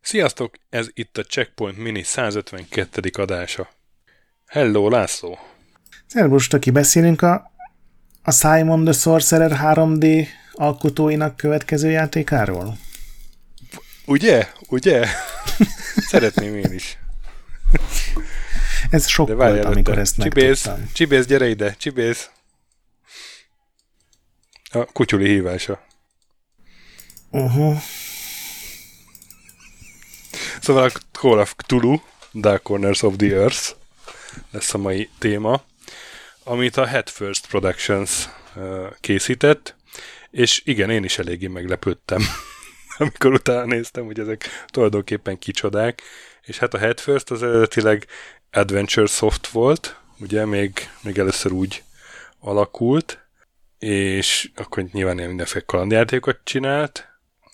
Sziasztok! Ez itt a Checkpoint Mini 152. adása. Hello, László! Szervus, aki beszélünk a, a Simon the Sorcerer 3D alkotóinak következő játékáról? Ugye? Ugye? Szeretném én is. Ez sok volt, amikor ezt Csibész, megtudtam. Csibész, gyere ide, Csibész. A kutyuli hívása. Uh-huh. Szóval a Call of Cthulhu, Dark Corners of the Earth lesz a mai téma, amit a Head First Productions készített, és igen, én is eléggé meglepődtem, amikor utána néztem, hogy ezek tulajdonképpen kicsodák, és hát a Head First az eredetileg Adventure Soft volt, ugye még, még először úgy alakult, és akkor nyilván ilyen mindenféle kalandjátékokat csinált,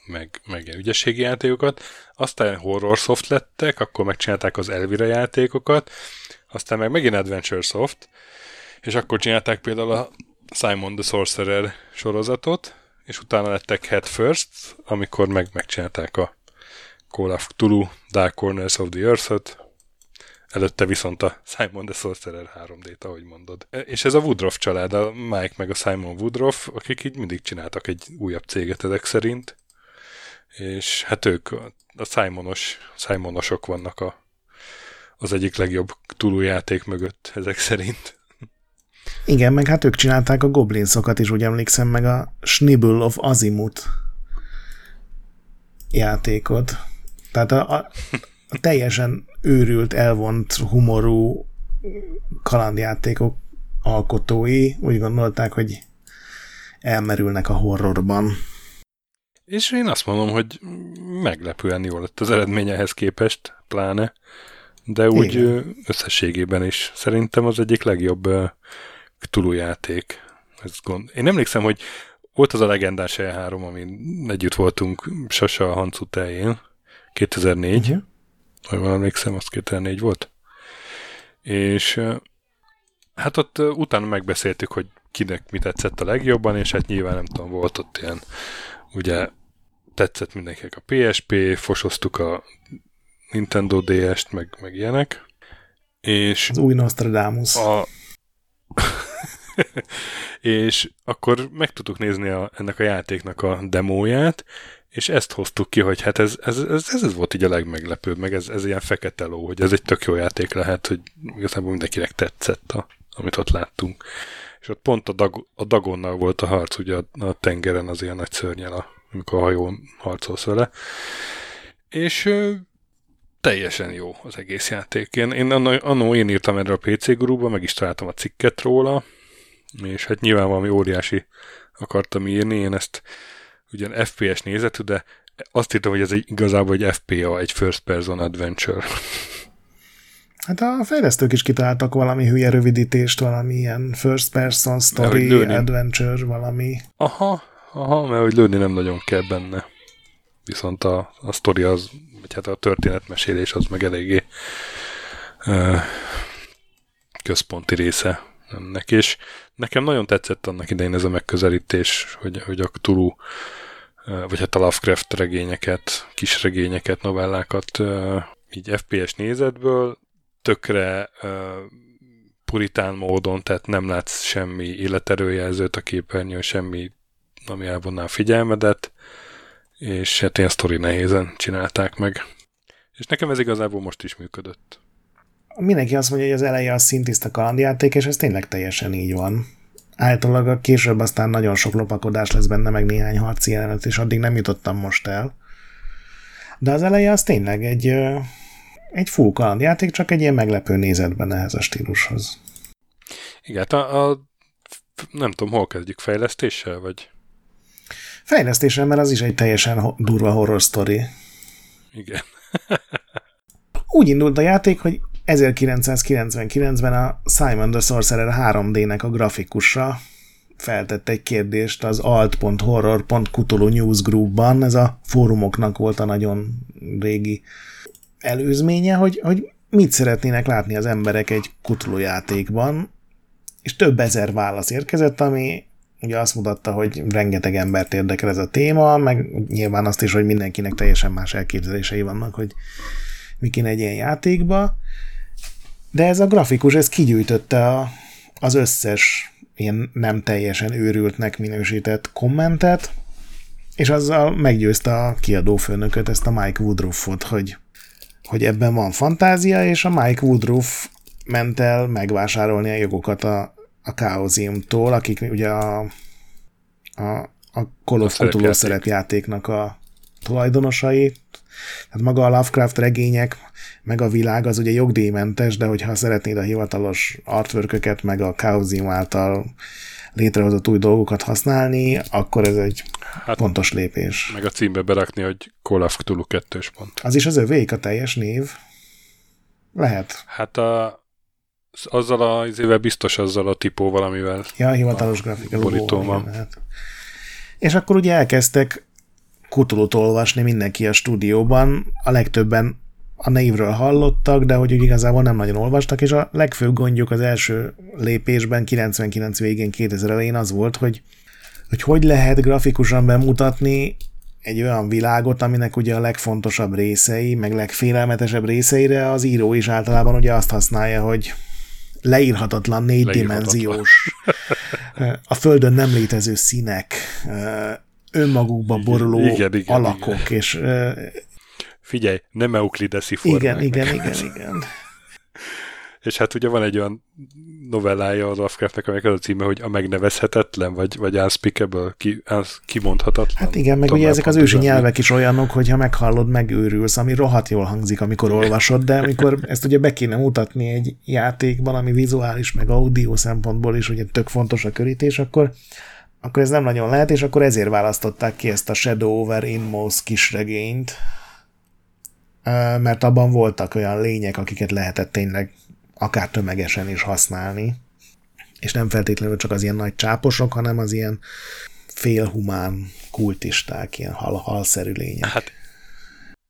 meg, meg ügyességi játékokat, aztán horror soft lettek, akkor megcsinálták az Elvira játékokat, aztán meg megint Adventure Soft, és akkor csinálták például a Simon the Sorcerer sorozatot, és utána lettek Head First, amikor meg megcsinálták a Call of Cthulhu Dark Corners of the Earth-ot, előtte viszont a Simon the Sorcerer 3D-t, ahogy mondod. E, és ez a Woodruff család, a Mike meg a Simon Woodruff, akik így mindig csináltak egy újabb céget ezek szerint, és hát ők a Simonos, Simonosok vannak a, az egyik legjobb túlújáték mögött ezek szerint. Igen, meg hát ők csinálták a Goblinsokat is, úgy emlékszem, meg a Schnibble of Azimuth játékot. Tehát a, a, a teljesen őrült, elvont, humorú kalandjátékok alkotói úgy gondolták, hogy elmerülnek a horrorban. És én azt mondom, hogy meglepően jó lett az eredményehez képest, pláne, de úgy Igen. összességében is. Szerintem az egyik legjobb Cthulhu játék. Ez gond. Én emlékszem, hogy volt az a legendás E3, amin együtt voltunk Sasa a Hancu teljén, 2004. Uh-huh. Ha jól emlékszem, az 2004 volt. És hát ott utána megbeszéltük, hogy kinek mi tetszett a legjobban, és hát nyilván nem tudom, volt ott ilyen ugye tetszett mindenkinek a PSP, fosoztuk a Nintendo DS-t, meg, meg ilyenek. És az új Nostradamus. A... és akkor meg tudtuk nézni a, ennek a játéknak a demóját, és ezt hoztuk ki, hogy hát ez, ez, ez, ez, volt így a legmeglepőbb, meg ez, ez ilyen fekete ló, hogy ez egy tök jó játék lehet, hogy igazából mindenkinek tetszett, a, amit ott láttunk. És ott pont a, dag, a Dagonnal volt a harc, ugye a, a tengeren az ilyen nagy szörnyel, a, amikor a hajón harcolsz vele. És ö, teljesen jó az egész játék. Én, én annó én írtam erre a PC grúba, meg is találtam a cikket róla, és hát nyilván valami óriási akartam írni, én ezt ugyan FPS nézetű, de azt írtam, hogy ez egy, igazából egy FPA, egy First Person Adventure. Hát a fejlesztők is kitaláltak valami hülye rövidítést, valami ilyen First Person Story Adventure, valami. Aha, aha, mert hogy lőni nem nagyon kell benne. Viszont a, a sztori az, vagy hát a történetmesélés az meg eléggé uh, központi része ennek, és nekem nagyon tetszett annak idején ez a megközelítés, hogy, hogy a Tulu vagy hát a Lovecraft regényeket, kis regényeket, novellákat így FPS nézetből tökre puritán módon, tehát nem látsz semmi életerőjelzőt a képernyőn, semmi, ami elvonná figyelmedet, és hát ilyen sztori nehézen csinálták meg. És nekem ez igazából most is működött. Mindenki azt mondja, hogy az eleje a szintiszta kalandjáték, és ez tényleg teljesen így van. Általában később aztán nagyon sok lopakodás lesz benne, meg néhány harci jelenet, és addig nem jutottam most el. De az eleje az tényleg egy, egy full kalandjáték, csak egy ilyen meglepő nézetben ehhez a stílushoz. Igen, hát a, a nem tudom, hol kezdjük fejlesztéssel, vagy? Fejlesztéssel, mert az is egy teljesen durva horror story. Igen. Úgy indult a játék, hogy 1999-ben a Simon the Sorcerer 3D-nek a grafikusra feltette egy kérdést az alt.horror.cthulhu newsgroupban, ez a fórumoknak volt a nagyon régi előzménye, hogy, hogy mit szeretnének látni az emberek egy Cthulhu játékban, és több ezer válasz érkezett, ami ugye azt mutatta, hogy rengeteg embert érdekel ez a téma, meg nyilván azt is, hogy mindenkinek teljesen más elképzelései vannak, hogy mi kéne egy ilyen játékba, de ez a grafikus, ez kigyűjtötte a, az összes ilyen nem teljesen őrültnek minősített kommentet, és azzal meggyőzte a kiadófőnököt, ezt a Mike Woodruffot, hogy, hogy ebben van fantázia, és a Mike Woodruff ment el megvásárolni a jogokat a, a Chaosium-tól, akik ugye a, a, a Call of Cthulhu szerepjátéknak a tulajdonosai. Tehát maga a Lovecraft regények, meg a világ az ugye jogdíjmentes, de hogyha szeretnéd a hivatalos artworköket, meg a Chaosium által létrehozott új dolgokat használni, akkor ez egy hát, pontos lépés. Meg a címbe berakni, hogy Call of Cthulhu 2 pont. Az is az övék a teljes név? Lehet. Hát a, azzal a, az biztos azzal a tipó valamivel. Ja, a hivatalos a grafika van. Hát. És akkor ugye elkezdtek kutulót olvasni mindenki a stúdióban, a legtöbben a névről hallottak, de hogy igazából nem nagyon olvastak, és a legfőbb gondjuk az első lépésben 99 végén, 2000 elején az volt, hogy hogy, hogy lehet grafikusan bemutatni egy olyan világot, aminek ugye a legfontosabb részei, meg legfélelmetesebb részeire az író is általában ugye azt használja, hogy leírhatatlan négydimenziós, a földön nem létező színek, önmagukba boruló igen, igen, alakok, igen. és Figyelj, nem euklideszi formák. Igen, igen, igen, igen. És hát ugye van egy olyan novellája az Lovecraftnek, amelyek az a címe, hogy a megnevezhetetlen, vagy, vagy unspeakable, ki, az kimondhatatlan. Hát igen, meg ugye ezek az ősi nyelvek is olyanok, hogy ha meghallod, megőrülsz, ami rohadt jól hangzik, amikor olvasod, de amikor ezt ugye be kéne mutatni egy játékban, ami vizuális, meg audio szempontból is ugye tök fontos a körítés, akkor akkor ez nem nagyon lehet, és akkor ezért választották ki ezt a Shadow over Inmost kisregényt, mert abban voltak olyan lények, akiket lehetett tényleg akár tömegesen is használni, és nem feltétlenül csak az ilyen nagy csáposok, hanem az ilyen félhumán kultisták, ilyen hal halszerű lények. Hát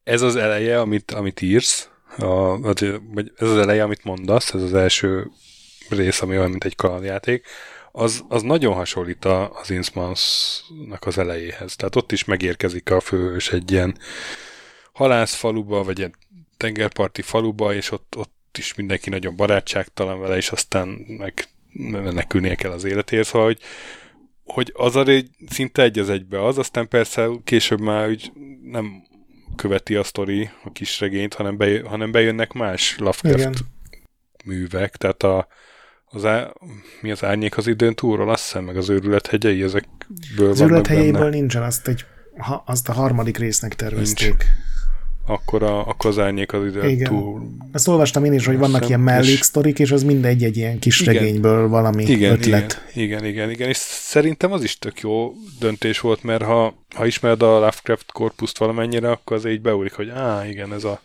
ez az eleje, amit, amit írsz, a, vagy ez az eleje, amit mondasz, ez az első rész, ami olyan, mint egy kalandjáték, az, az nagyon hasonlít az Innsmouth-nak az elejéhez. Tehát ott is megérkezik a főhős egy ilyen halászfaluba, vagy ilyen tengerparti faluba, és ott, ott is mindenki nagyon barátságtalan vele, és aztán meg menekülnie kell az életért, szóval, hogy, hogy az a egy, szinte egy az egybe az, aztán persze később már úgy nem követi a sztori a kis regényt, hanem, bejön, hanem bejönnek más Lovecraft Igen. művek, tehát a, az á, mi az árnyék az időn túlról, azt hiszem, meg az őrület hegyei, ezekből Az őrület hegyéből nincsen, azt, egy, ha, azt a harmadik résznek tervezték. Nincs akkor, a, akkor az árnyék az ide Igen. túl... Ezt olvastam én is, hogy vannak Szem, ilyen melléksztorik, és az mindegy egy ilyen kis igen, regényből valami igen, ötlet. Igen, igen, igen, igen, és szerintem az is tök jó döntés volt, mert ha, ha ismered a Lovecraft korpuszt valamennyire, akkor az így beúrik, hogy á, igen, ez a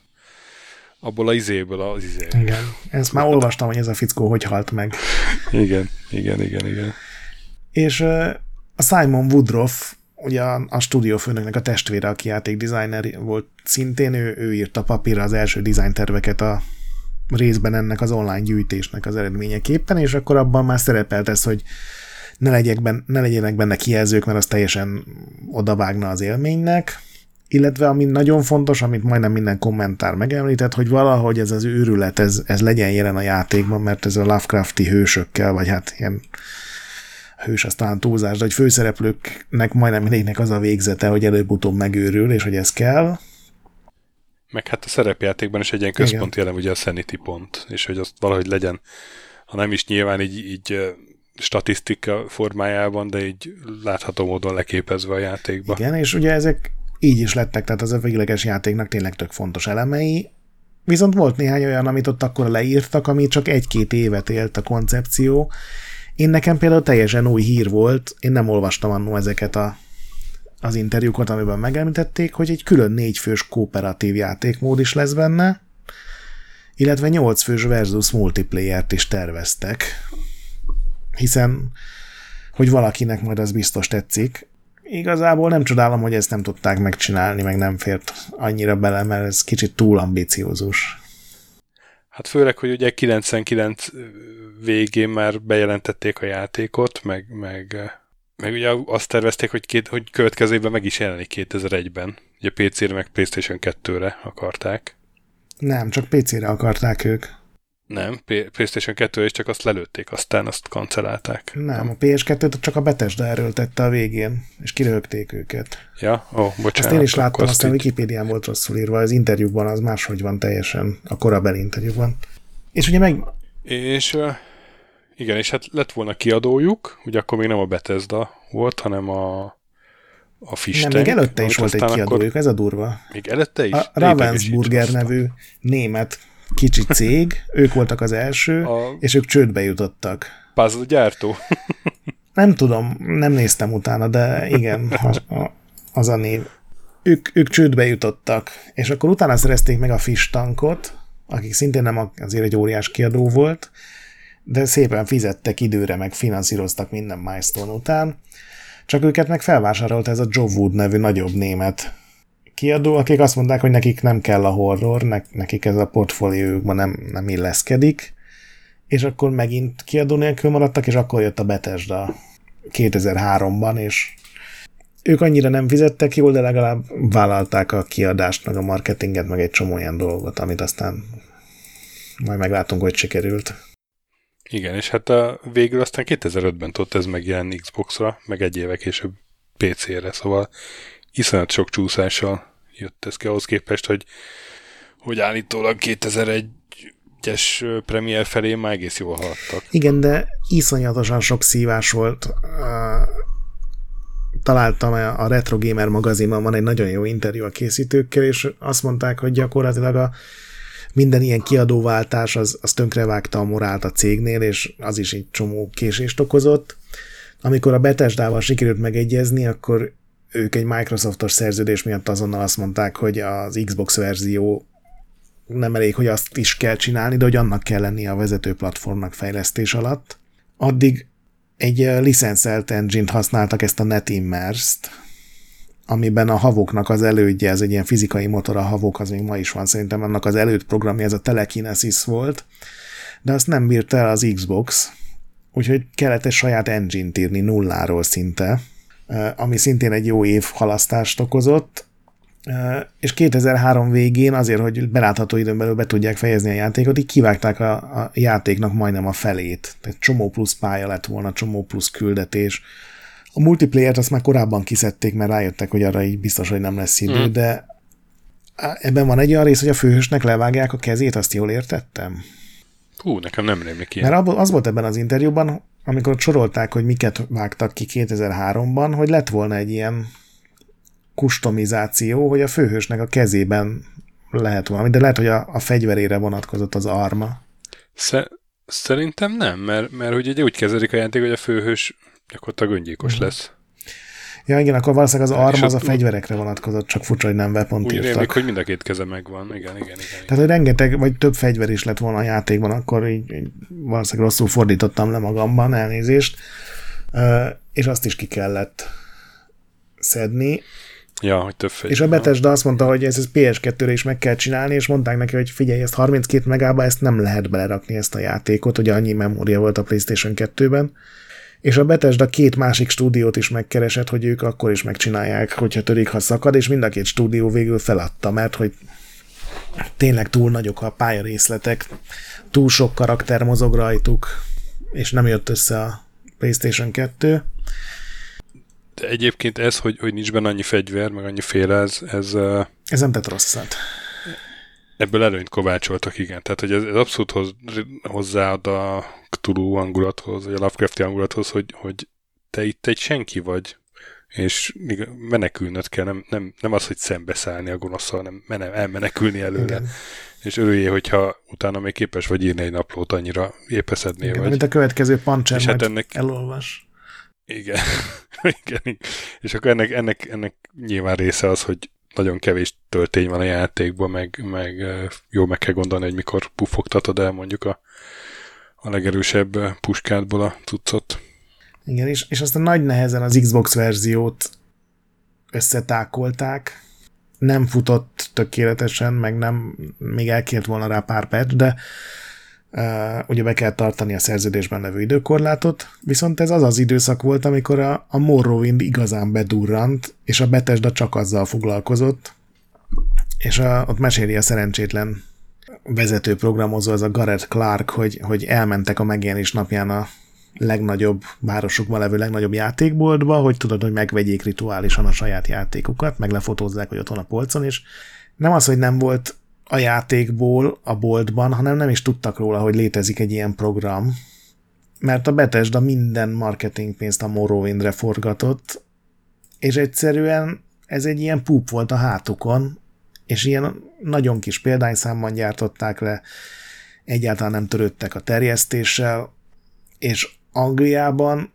abból a izéből az izé. Igen, ezt már olvastam, hogy ez a fickó hogy halt meg. igen, igen, igen, igen. És a Simon Woodruff ugye a, a stúdiófőnöknek a testvére, aki játékdesigner volt szintén, ő, ő írta papírra az első design terveket a részben ennek az online gyűjtésnek az eredményeképpen, és akkor abban már szerepelt ez, hogy ne, legyek ben, ne legyenek benne kijelzők, mert az teljesen odavágna az élménynek, illetve ami nagyon fontos, amit majdnem minden kommentár megemlített, hogy valahogy ez az őrület, ez, ez legyen jelen a játékban, mert ez a Lovecrafti hősökkel, vagy hát ilyen hős aztán túlzás, de hogy főszereplőknek majdnem mindegyiknek az a végzete, hogy előbb-utóbb megőrül, és hogy ez kell. Meg hát a szerepjátékban is egy ilyen központi elem ugye a sanity pont, és hogy azt valahogy legyen, ha nem is nyilván így, így statisztika formájában, de így látható módon leképezve a játékba. Igen, és ugye ezek így is lettek, tehát az a végleges játéknak tényleg tök fontos elemei, viszont volt néhány olyan, amit ott akkor leírtak, ami csak egy-két évet élt a koncepció, én nekem például teljesen új hír volt, én nem olvastam annó ezeket a, az interjúkat, amiben megemlítették, hogy egy külön négyfős kooperatív játékmód is lesz benne, illetve nyolcfős versus multiplayer-t is terveztek, hiszen hogy valakinek majd az biztos tetszik. Igazából nem csodálom, hogy ezt nem tudták megcsinálni, meg nem fért annyira bele, mert ez kicsit túl ambiciózus. Hát főleg, hogy ugye 99 végén már bejelentették a játékot, meg, meg, meg ugye azt tervezték, hogy, két, hogy következő évben meg is jelenik 2001-ben. Ugye PC-re meg PlayStation 2-re akarták. Nem, csak PC-re akarták ők. Nem, PlayStation 2 és csak azt lelőtték, aztán azt kancellálták. Nem, a PS2-t csak a Bethesda erőltette a végén, és kirögték őket. Ja, ó, oh, bocsánat. Azt én is láttam, aztán a Wikipédián volt rosszul írva, az interjúkban az máshogy van teljesen, a korabeli interjúkban. És ugye meg... És igen, és hát lett volna kiadójuk, ugye akkor még nem a Bethesda volt, hanem a a Fish Nem, még előtte is volt egy kiadójuk, ez a durva. Még előtte is? A Ravensburger nevű német kicsi cég, ők voltak az első, a... és ők csődbe jutottak. Puzzle gyártó? nem tudom, nem néztem utána, de igen, az, az a név. Ők, ők csődbe jutottak, és akkor utána szerezték meg a Fish tankot, akik szintén nem azért egy óriás kiadó volt, de szépen fizettek időre, meg finanszíroztak minden milestone után, csak őket meg felvásárolt ez a Joe Wood nevű nagyobb német kiadó, akik azt mondták, hogy nekik nem kell a horror, nekik ez a portfóliójukban nem, nem illeszkedik, és akkor megint kiadó nélkül maradtak, és akkor jött a Bethesda 2003-ban, és ők annyira nem fizettek jól, de legalább vállalták a kiadást, meg a marketinget, meg egy csomó ilyen dolgot, amit aztán majd meglátunk, hogy sikerült. Igen, és hát a végül aztán 2005-ben tudott ez megjelenni Xbox-ra, meg egy éve később PC-re, szóval iszonyat sok csúszással jött ez ki ahhoz képest, hogy, hogy állítólag 2001-es premier felé már egész jól haladtak. Igen, de iszonyatosan sok szívás volt. Találtam a Retro Gamer magazinban, van egy nagyon jó interjú a készítőkkel, és azt mondták, hogy gyakorlatilag a minden ilyen kiadóváltás az, az tönkrevágta a morált a cégnél, és az is egy csomó késést okozott. Amikor a Bethesda-val sikerült megegyezni, akkor ők egy Microsoftos szerződés miatt azonnal azt mondták, hogy az Xbox verzió nem elég, hogy azt is kell csinálni, de hogy annak kell lennie a vezető platformnak fejlesztés alatt. Addig egy licenszelt engine-t használtak, ezt a NetImmerse-t, amiben a havoknak az elődje, ez egy ilyen fizikai motor, a havok az még ma is van, szerintem annak az előtt programja, ez a Telekinesis volt, de azt nem bírta el az Xbox, úgyhogy kellett egy saját engine-t írni nulláról szinte, ami szintén egy jó év halasztást okozott, és 2003 végén azért, hogy belátható időn belül be tudják fejezni a játékot, így kivágták a, a játéknak majdnem a felét. Tehát csomó plusz pálya lett volna, csomó plusz küldetés. A multiplayer-t azt már korábban kiszedték, mert rájöttek, hogy arra így biztos, hogy nem lesz idő, mm. de ebben van egy olyan rész, hogy a főhősnek levágják a kezét, azt jól értettem? Hú, nekem nem rémlik ilyen. Mert az volt ebben az interjúban, amikor sorolták, hogy miket vágtak ki 2003-ban, hogy lett volna egy ilyen kustomizáció, hogy a főhősnek a kezében lehet valami, de lehet, hogy a, a fegyverére vonatkozott az arma. Sze- szerintem nem, mert, mert ugye úgy kezdődik a játék, hogy a főhős gyakorlatilag öngyilkos uh-huh. lesz. Ja, igen, akkor valószínűleg az arm az a fegyverekre vonatkozott, csak furcsa, hogy nem weapon Úgy rémlik, hogy mind a két keze megvan. Igen, igen, igen. Tehát, hogy rengeteg, vagy több fegyver is lett volna a játékban, akkor így, így valószínűleg rosszul fordítottam le magamban, elnézést. Uh, és azt is ki kellett szedni. Ja, hogy több fegyver. És a Bethesda azt mondta, hogy ez, ez PS2-re is meg kell csinálni, és mondták neki, hogy figyelj, ezt 32 megába ezt nem lehet belerakni ezt a játékot, ugye annyi memória volt a PlayStation 2-ben, és a Bethesda két másik stúdiót is megkeresett, hogy ők akkor is megcsinálják, hogyha törik, ha szakad, és mind a két stúdió végül feladta, mert hogy tényleg túl nagyok a pályarészletek, túl sok karakter mozog rajtuk, és nem jött össze a PlayStation 2. De egyébként ez, hogy, hogy nincs benne annyi fegyver, meg annyi féle, ez... Ez, ez nem tett rosszat. Ebből előnyt kovácsoltak, igen. Tehát, hogy ez, ez abszolút hoz, hozzáad a Cthulhu hangulathoz, vagy a Lovecrafti hangulathoz, hogy, hogy te itt egy senki vagy, és menekülnöd kell, nem, nem, nem az, hogy szembeszállni a gonoszszal, hanem menem, elmenekülni előle. Igen. És örüljél, hogyha utána még képes vagy írni egy naplót, annyira épeszedné Igen, vagy. Mint a következő pancser és hát ennek, elolvas. Igen. igen. És akkor ennek, ennek, ennek nyilván része az, hogy nagyon kevés töltény van a játékban, meg, meg jó meg kell gondolni, hogy mikor puffogtatod el mondjuk a, a legerősebb puskádból a cuccot. Igen, és, és aztán nagy nehezen az Xbox verziót összetákolták, nem futott tökéletesen, meg nem, még elkért volna rá pár patch, de ugye be kell tartani a szerződésben levő időkorlátot, viszont ez az az időszak volt, amikor a, a Morrowind igazán bedurrant, és a Bethesda csak azzal foglalkozott, és a, ott meséli a szerencsétlen vezető programozó, az a Garrett Clark, hogy, hogy elmentek a megjelenés napján a legnagyobb városokban levő legnagyobb játékboltba, hogy tudod, hogy megvegyék rituálisan a saját játékukat, meg lefotózzák, hogy ott van a polcon, és nem az, hogy nem volt a játékból a boltban, hanem nem is tudtak róla, hogy létezik egy ilyen program, mert a Bethesda minden marketing pénzt a Morrowindre forgatott, és egyszerűen ez egy ilyen púp volt a hátukon, és ilyen nagyon kis példányszámban gyártották le, egyáltalán nem törődtek a terjesztéssel, és Angliában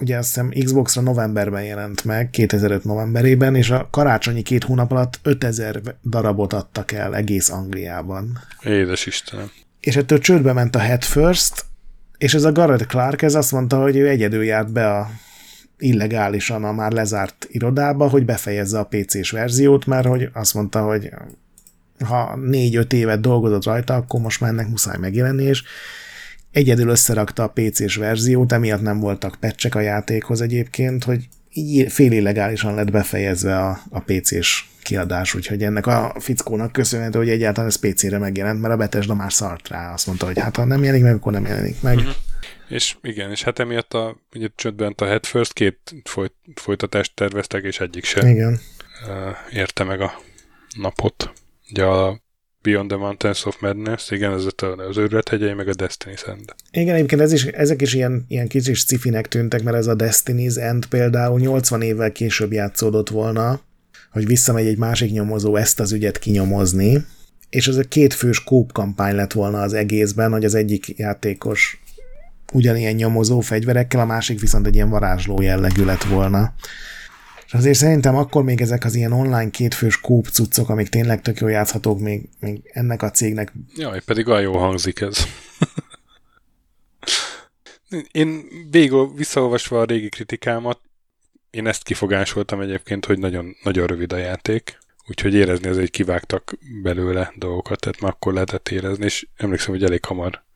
ugye azt hiszem Xbox-ra novemberben jelent meg, 2005 novemberében, és a karácsonyi két hónap alatt 5000 darabot adtak el egész Angliában. Édes Istenem. És ettől csődbe ment a Head First, és ez a Garrett Clark, ez azt mondta, hogy ő egyedül járt be a illegálisan a már lezárt irodába, hogy befejezze a PC-s verziót, mert hogy azt mondta, hogy ha négy-öt évet dolgozott rajta, akkor most már ennek muszáj megjelenni, és egyedül összerakta a PC-s verziót, emiatt nem voltak pecsek a játékhoz egyébként, hogy így fél illegálisan lett befejezve a, a PC-s kiadás, úgyhogy ennek a fickónak köszönhető, hogy egyáltalán ez PC-re megjelent, mert a Bethesda már szart rá, azt mondta, hogy hát ha nem jelenik meg, akkor nem jelenik meg. Uh-huh. És igen, és hát emiatt a, ugye csődben a Head First két folyt, folytatást terveztek, és egyik sem igen. érte meg a napot. Ugye a Beyond the Mountains of Madness, igen, ez az őrület hegyei, meg a Destiny's End. Igen, egyébként ez is, ezek is ilyen, ilyen kicsit cifinek tűntek, mert ez a Destiny's End például 80 évvel később játszódott volna, hogy visszamegy egy másik nyomozó ezt az ügyet kinyomozni, és ez a két fős kóp kampány lett volna az egészben, hogy az egyik játékos ugyanilyen nyomozó fegyverekkel, a másik viszont egy ilyen varázsló jellegű lett volna. És azért szerintem akkor még ezek az ilyen online kétfős kóp cuccok, amik tényleg tök jól játszhatók még, még ennek a cégnek. Jaj, pedig olyan jó hangzik ez. én végül visszaolvasva a régi kritikámat, én ezt kifogásoltam egyébként, hogy nagyon, nagyon rövid a játék, úgyhogy érezni hogy kivágtak belőle dolgokat, tehát már akkor lehetett érezni, és emlékszem, hogy elég hamar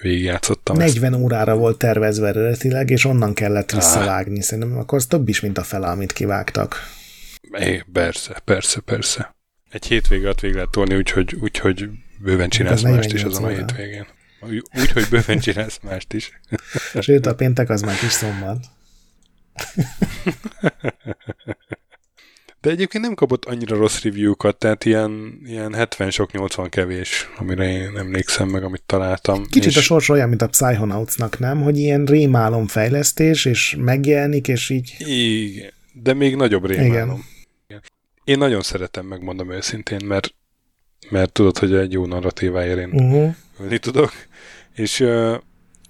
végigjátszottam 40 ezt. órára volt tervezve eredetileg, és onnan kellett visszavágni. Szerintem akkor az több is, mint a fele, amit kivágtak. É, persze, persze, persze. Egy hétvége alatt végig lehet tolni, úgyhogy, úgyhogy bőven csinálsz mást is azon a hétvégén. Úgy, hogy bőven csinálsz mást is. Sőt, a péntek az már kis szombat. De egyébként nem kapott annyira rossz review-kat, tehát ilyen, ilyen 70 sok 80 kevés, amire én emlékszem meg, amit találtam. Kicsit és... a sors olyan, mint a Psychonautsnak, nem? Hogy ilyen rémálom fejlesztés, és megjelenik, és így... Igen, de még nagyobb rémálom. Igen. Én nagyon szeretem, megmondom őszintén, mert, mert tudod, hogy egy jó narratíváért én uh-huh. ölni tudok. És uh,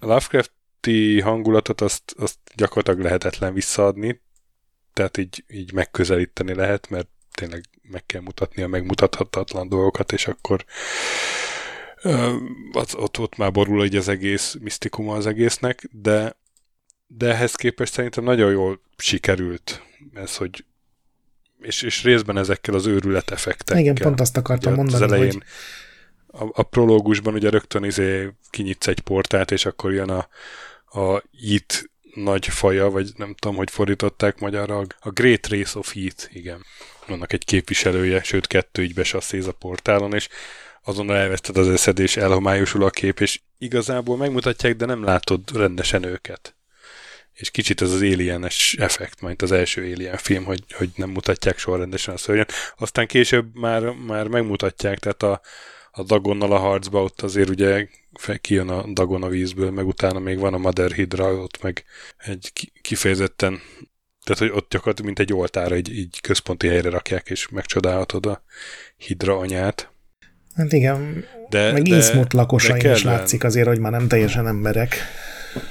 a Lovecrafti hangulatot azt, azt gyakorlatilag lehetetlen visszaadni, tehát így, így megközelíteni lehet, mert tényleg meg kell mutatni a megmutathatatlan dolgokat, és akkor az, ott, ott már borul így az egész misztikuma az egésznek, de, de ehhez képest szerintem nagyon jól sikerült ez, hogy és, és részben ezekkel az őrület effektekkel. Igen, pont azt akartam ugye, mondani, az elején, hogy... A, a prológusban ugye rögtön izé kinyitsz egy portát, és akkor jön a, a It nagy faja, vagy nem tudom, hogy fordították magyarra, a Great Race of Heat, igen. Vannak egy képviselője, sőt kettő így besasszéz a portálon, és azonnal elveszted az eszed, és elhomályosul a kép, és igazából megmutatják, de nem látod rendesen őket. És kicsit ez az alienes effekt, mint az első Alien film, hogy, hogy nem mutatják soha rendesen a szörnyen. Aztán később már, már megmutatják, tehát a, a Dagonnal a harcba, ott azért ugye kijön a Dagon a vízből, meg utána még van a Mother Hydra, ott meg egy kifejezetten tehát, hogy ott gyakorlatilag mint egy oltára így, így központi helyre rakják, és megcsodálhatod a Hydra anyát. Hát igen, de, meg Innsmouth lakosai is látszik azért, hogy már nem teljesen emberek.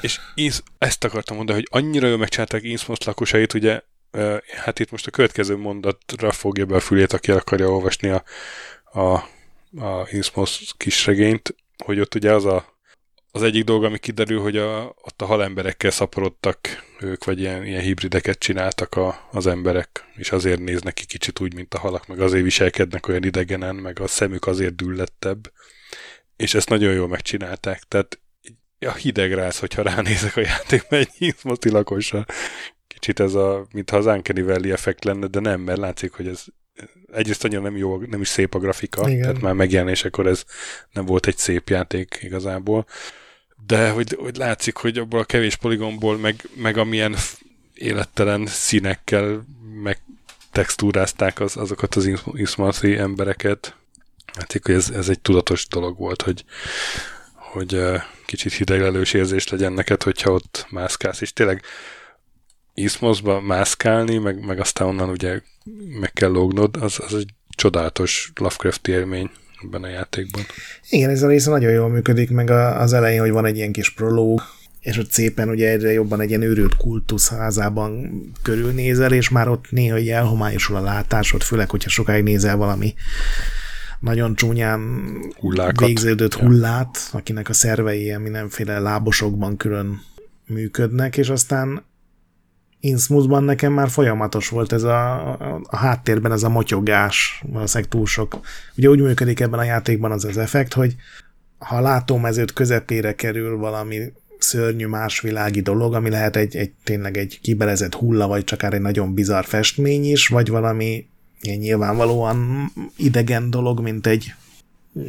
És Inns, ezt akartam mondani, hogy annyira jól megcsinálták Innsmouth lakosait, ugye, hát itt most a következő mondatra fogja be a fülét, aki akarja olvasni a, a a Innsmouth kisregényt, hogy ott ugye az a, az egyik dolog, ami kiderül, hogy a, ott a halemberekkel szaporodtak ők, vagy ilyen, ilyen hibrideket csináltak a, az emberek, és azért néznek ki kicsit úgy, mint a halak, meg azért viselkednek olyan idegenen, meg a szemük azért düllettebb, és ezt nagyon jól megcsinálták, tehát a hideg rász, hogyha ránézek a játékba egy izmoti lakosra. Kicsit ez a, mintha az Uncanny Valley effekt lenne, de nem, mert látszik, hogy ez egyrészt annyira nem jó, nem is szép a grafika, Igen. tehát már megjelenésekor ez nem volt egy szép játék igazából. De hogy, hogy látszik, hogy abból a kevés poligonból, meg, meg amilyen élettelen színekkel meg textúrázták az, azokat az Ismarthi embereket. Látszik, hogy ez, ez egy tudatos dolog volt, hogy, hogy kicsit hideglelős érzés legyen neked, hogyha ott mászkálsz, és tényleg Ismosba mászkálni, meg, meg aztán onnan ugye meg kell lógnod, az, az egy csodálatos Lovecraft élmény ebben a játékban. Igen, ez a része nagyon jól működik, meg az elején, hogy van egy ilyen kis prológ, és ott szépen ugye egyre jobban egy ilyen őrült kultuszházában körülnézel, és már ott néha így elhomályosul a látásod, főleg, hogyha sokáig nézel valami nagyon csúnyán Hullákat. végződött hullát, akinek a szervei ilyen mindenféle lábosokban külön működnek, és aztán Innsmouthban nekem már folyamatos volt ez a, a, háttérben ez a motyogás, valószínűleg túl sok. Ugye úgy működik ebben a játékban az az effekt, hogy ha a látómezőt közepére kerül valami szörnyű másvilági dolog, ami lehet egy, egy tényleg egy kibelezett hulla, vagy csak egy nagyon bizarr festmény is, vagy valami ilyen nyilvánvalóan idegen dolog, mint egy,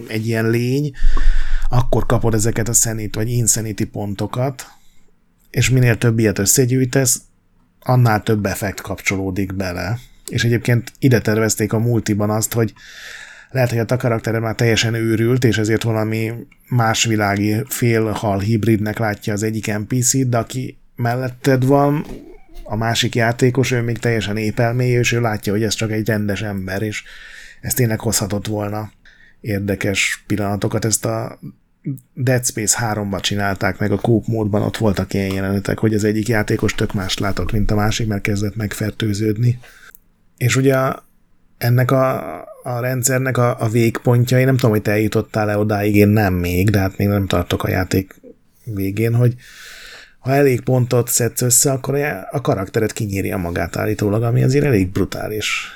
egy ilyen lény, akkor kapod ezeket a szenit vagy insanity pontokat, és minél több ilyet összegyűjtesz, annál több effekt kapcsolódik bele. És egyébként ide tervezték a multiban azt, hogy lehet, hogy a karaktered már teljesen őrült, és ezért valami másvilági félhal hibridnek látja az egyik NPC-t, de aki melletted van, a másik játékos, ő még teljesen épelmély, és ő látja, hogy ez csak egy rendes ember, és ez tényleg hozhatott volna érdekes pillanatokat. Ezt a Dead Space 3-ban csinálták meg a Coop módban, ott voltak ilyen jelenetek, hogy az egyik játékos tök más látott, mint a másik, mert kezdett megfertőződni. És ugye ennek a, a rendszernek a, a végpontja, én nem tudom, hogy te eljutottál-e odáig, én nem még, de hát még nem tartok a játék végén, hogy ha elég pontot szedsz össze, akkor a karakteret kinyírja magát állítólag, ami azért elég brutális.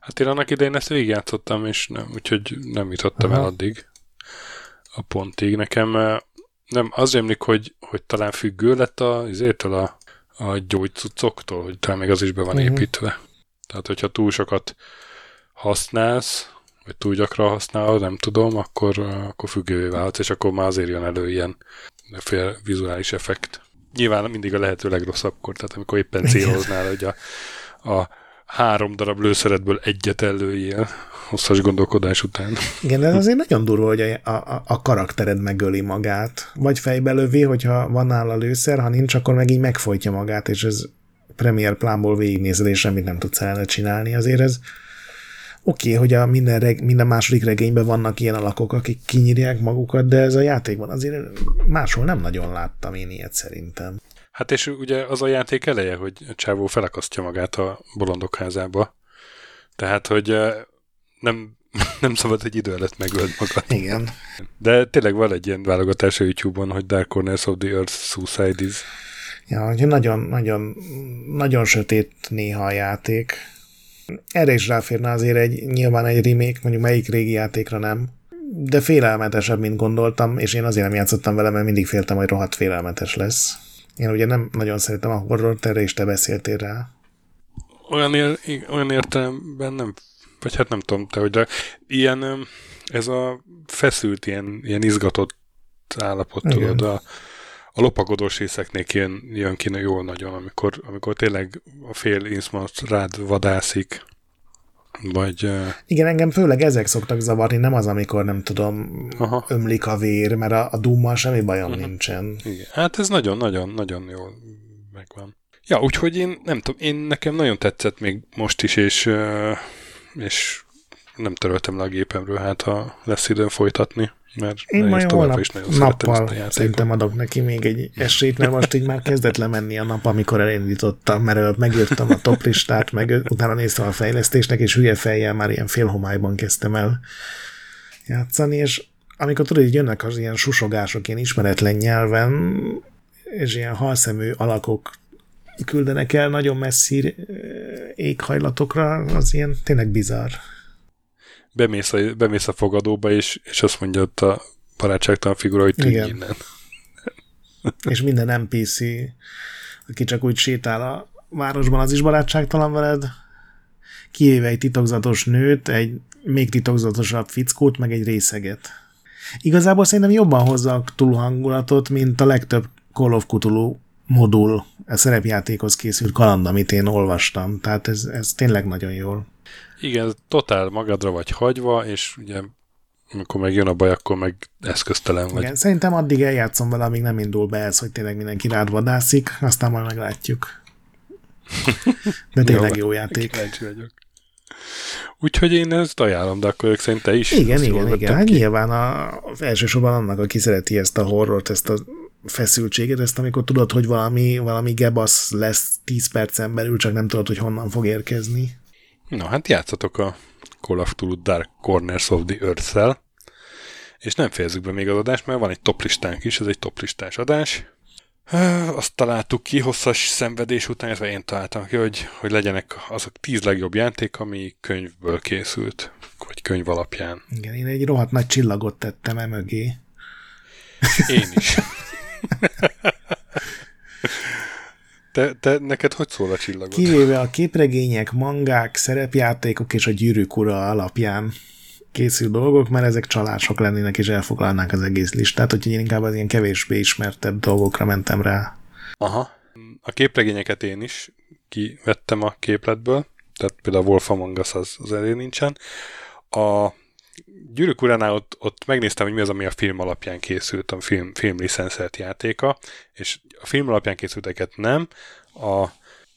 Hát én annak idején ezt végigjátszottam, és nem, úgyhogy nem jutottam Aha. el addig a pontig. Nekem nem, az emlik, hogy, hogy talán függő lett a, azért a, a gyógycucoktól, hogy talán még az is be van uh-huh. építve. Tehát, hogyha túl sokat használsz, vagy túl gyakran használod, nem tudom, akkor, akkor függővé válhatsz, és akkor már azért jön elő ilyen fél vizuális effekt. Nyilván mindig a lehető legrosszabbkor, tehát amikor éppen céloznál, hogy a, a három darab lőszeredből egyet előjél hosszas gondolkodás után. Igen, de azért nagyon durva, hogy a, a, a karaktered megöli magát. Vagy fejbe lövi, hogyha van nála lőszer, ha nincs, akkor meg így megfojtja magát, és ez Premier plánból végignézed, és semmit nem tudsz ellene csinálni. Azért ez oké, okay, hogy a minden, reg, minden második regényben vannak ilyen alakok, akik kinyírják magukat, de ez a játékban azért máshol nem nagyon láttam én ilyet szerintem. Hát és ugye az a játék eleje, hogy csávó felakasztja magát a bolondok házába. Tehát, hogy nem, nem szabad egy idő előtt megöld magad. Igen. De tényleg van egy ilyen válogatás a YouTube-on, hogy Dark Corners of the Earth Suicide is. Ja, hogy nagyon, nagyon, nagyon sötét néha a játék. Erre is ráférne azért egy, nyilván egy remake, mondjuk melyik régi játékra nem, de félelmetesebb, mint gondoltam, és én azért nem játszottam vele, mert mindig féltem, hogy rohadt félelmetes lesz. Én ugye nem nagyon szeretem a horrort, erre is te beszéltél rá. Olyan, ér, olyan értelemben nem, vagy hát nem tudom te, hogy de ilyen, ez a feszült, ilyen, ilyen izgatott állapot, Igen. tudod, a, a lopagodós részeknél jön, jön ki jól nagyon, amikor, amikor tényleg a fél inszmat rád vadászik, vagy... Igen, engem főleg ezek szoktak zavarni, nem az, amikor nem tudom, Aha. ömlik a vér, mert a, a dummal semmi bajom uh-huh. nincsen. Igen. Hát ez nagyon-nagyon-nagyon jól megvan. Ja, úgyhogy én nem tudom, én nekem nagyon tetszett még most is, és, és nem töröltem le a gépemről, hát ha lesz időm folytatni. Mert Én majd holnap is nappal szerintem adok neki még egy esélyt, mert most így már kezdett lemenni a nap, amikor elindítottam, mert előtt megírtam a top listát, meg utána néztem a fejlesztésnek, és hülye fejjel már ilyen félhomályban kezdtem el játszani, és amikor tudod, hogy jönnek az ilyen susogások ilyen ismeretlen nyelven, és ilyen halszemű alakok küldenek el nagyon messzi éghajlatokra, az ilyen tényleg bizarr. Bemész a, bemész a fogadóba, és, és azt mondja ott a barátságtalan figura, hogy tűnj innen. és minden NPC, aki csak úgy sétál a városban, az is barátságtalan veled, kivéve egy titokzatos nőt, egy még titokzatosabb fickót, meg egy részeget. Igazából szerintem jobban hozza a Cthulhu hangulatot, mint a legtöbb Call of Cthulhu modul, a szerepjátékhoz készült kaland, amit én olvastam. Tehát ez, ez tényleg nagyon jól. Igen, totál magadra vagy hagyva, és ugye amikor meg jön a baj, akkor meg eszköztelen vagy. Igen, szerintem addig eljátszom vele, amíg nem indul be ez, hogy tényleg mindenki rád vadászik, aztán majd meglátjuk. De tényleg jó, jó játék. vagyok. Úgyhogy én ezt ajánlom, de akkor ők szerint te is. Igen, igen, igen. Hát nyilván a, elsősorban annak, aki szereti ezt a horrort, ezt a feszültséget, ezt amikor tudod, hogy valami, valami gebasz lesz 10 percen belül, csak nem tudod, hogy honnan fog érkezni. Na, hát játszatok a Call of Duty Dark Corners of the earth és nem fejezzük be még az adást, mert van egy toplistánk is, ez egy toplistás adás. Azt találtuk ki hosszas szenvedés után, illetve én találtam ki, hogy, hogy legyenek azok tíz legjobb játék, ami könyvből készült, vagy könyv alapján. Igen, én egy rohadt nagy csillagot tettem e mögé. Én is. Te, te, neked hogy szól a csillagot? Kivéve a képregények, mangák, szerepjátékok és a gyűrűk ura alapján készül dolgok, mert ezek csalások lennének és elfoglalnák az egész listát, úgyhogy én inkább az ilyen kevésbé ismertebb dolgokra mentem rá. Aha. A képregényeket én is kivettem a képletből, tehát például Wolf Among Us az, az elé nincsen. A Gyűrűk uránál ott, ott megnéztem, hogy mi az, ami a film alapján készült, a film, film licenszelt játéka, és a film alapján készülteket nem, a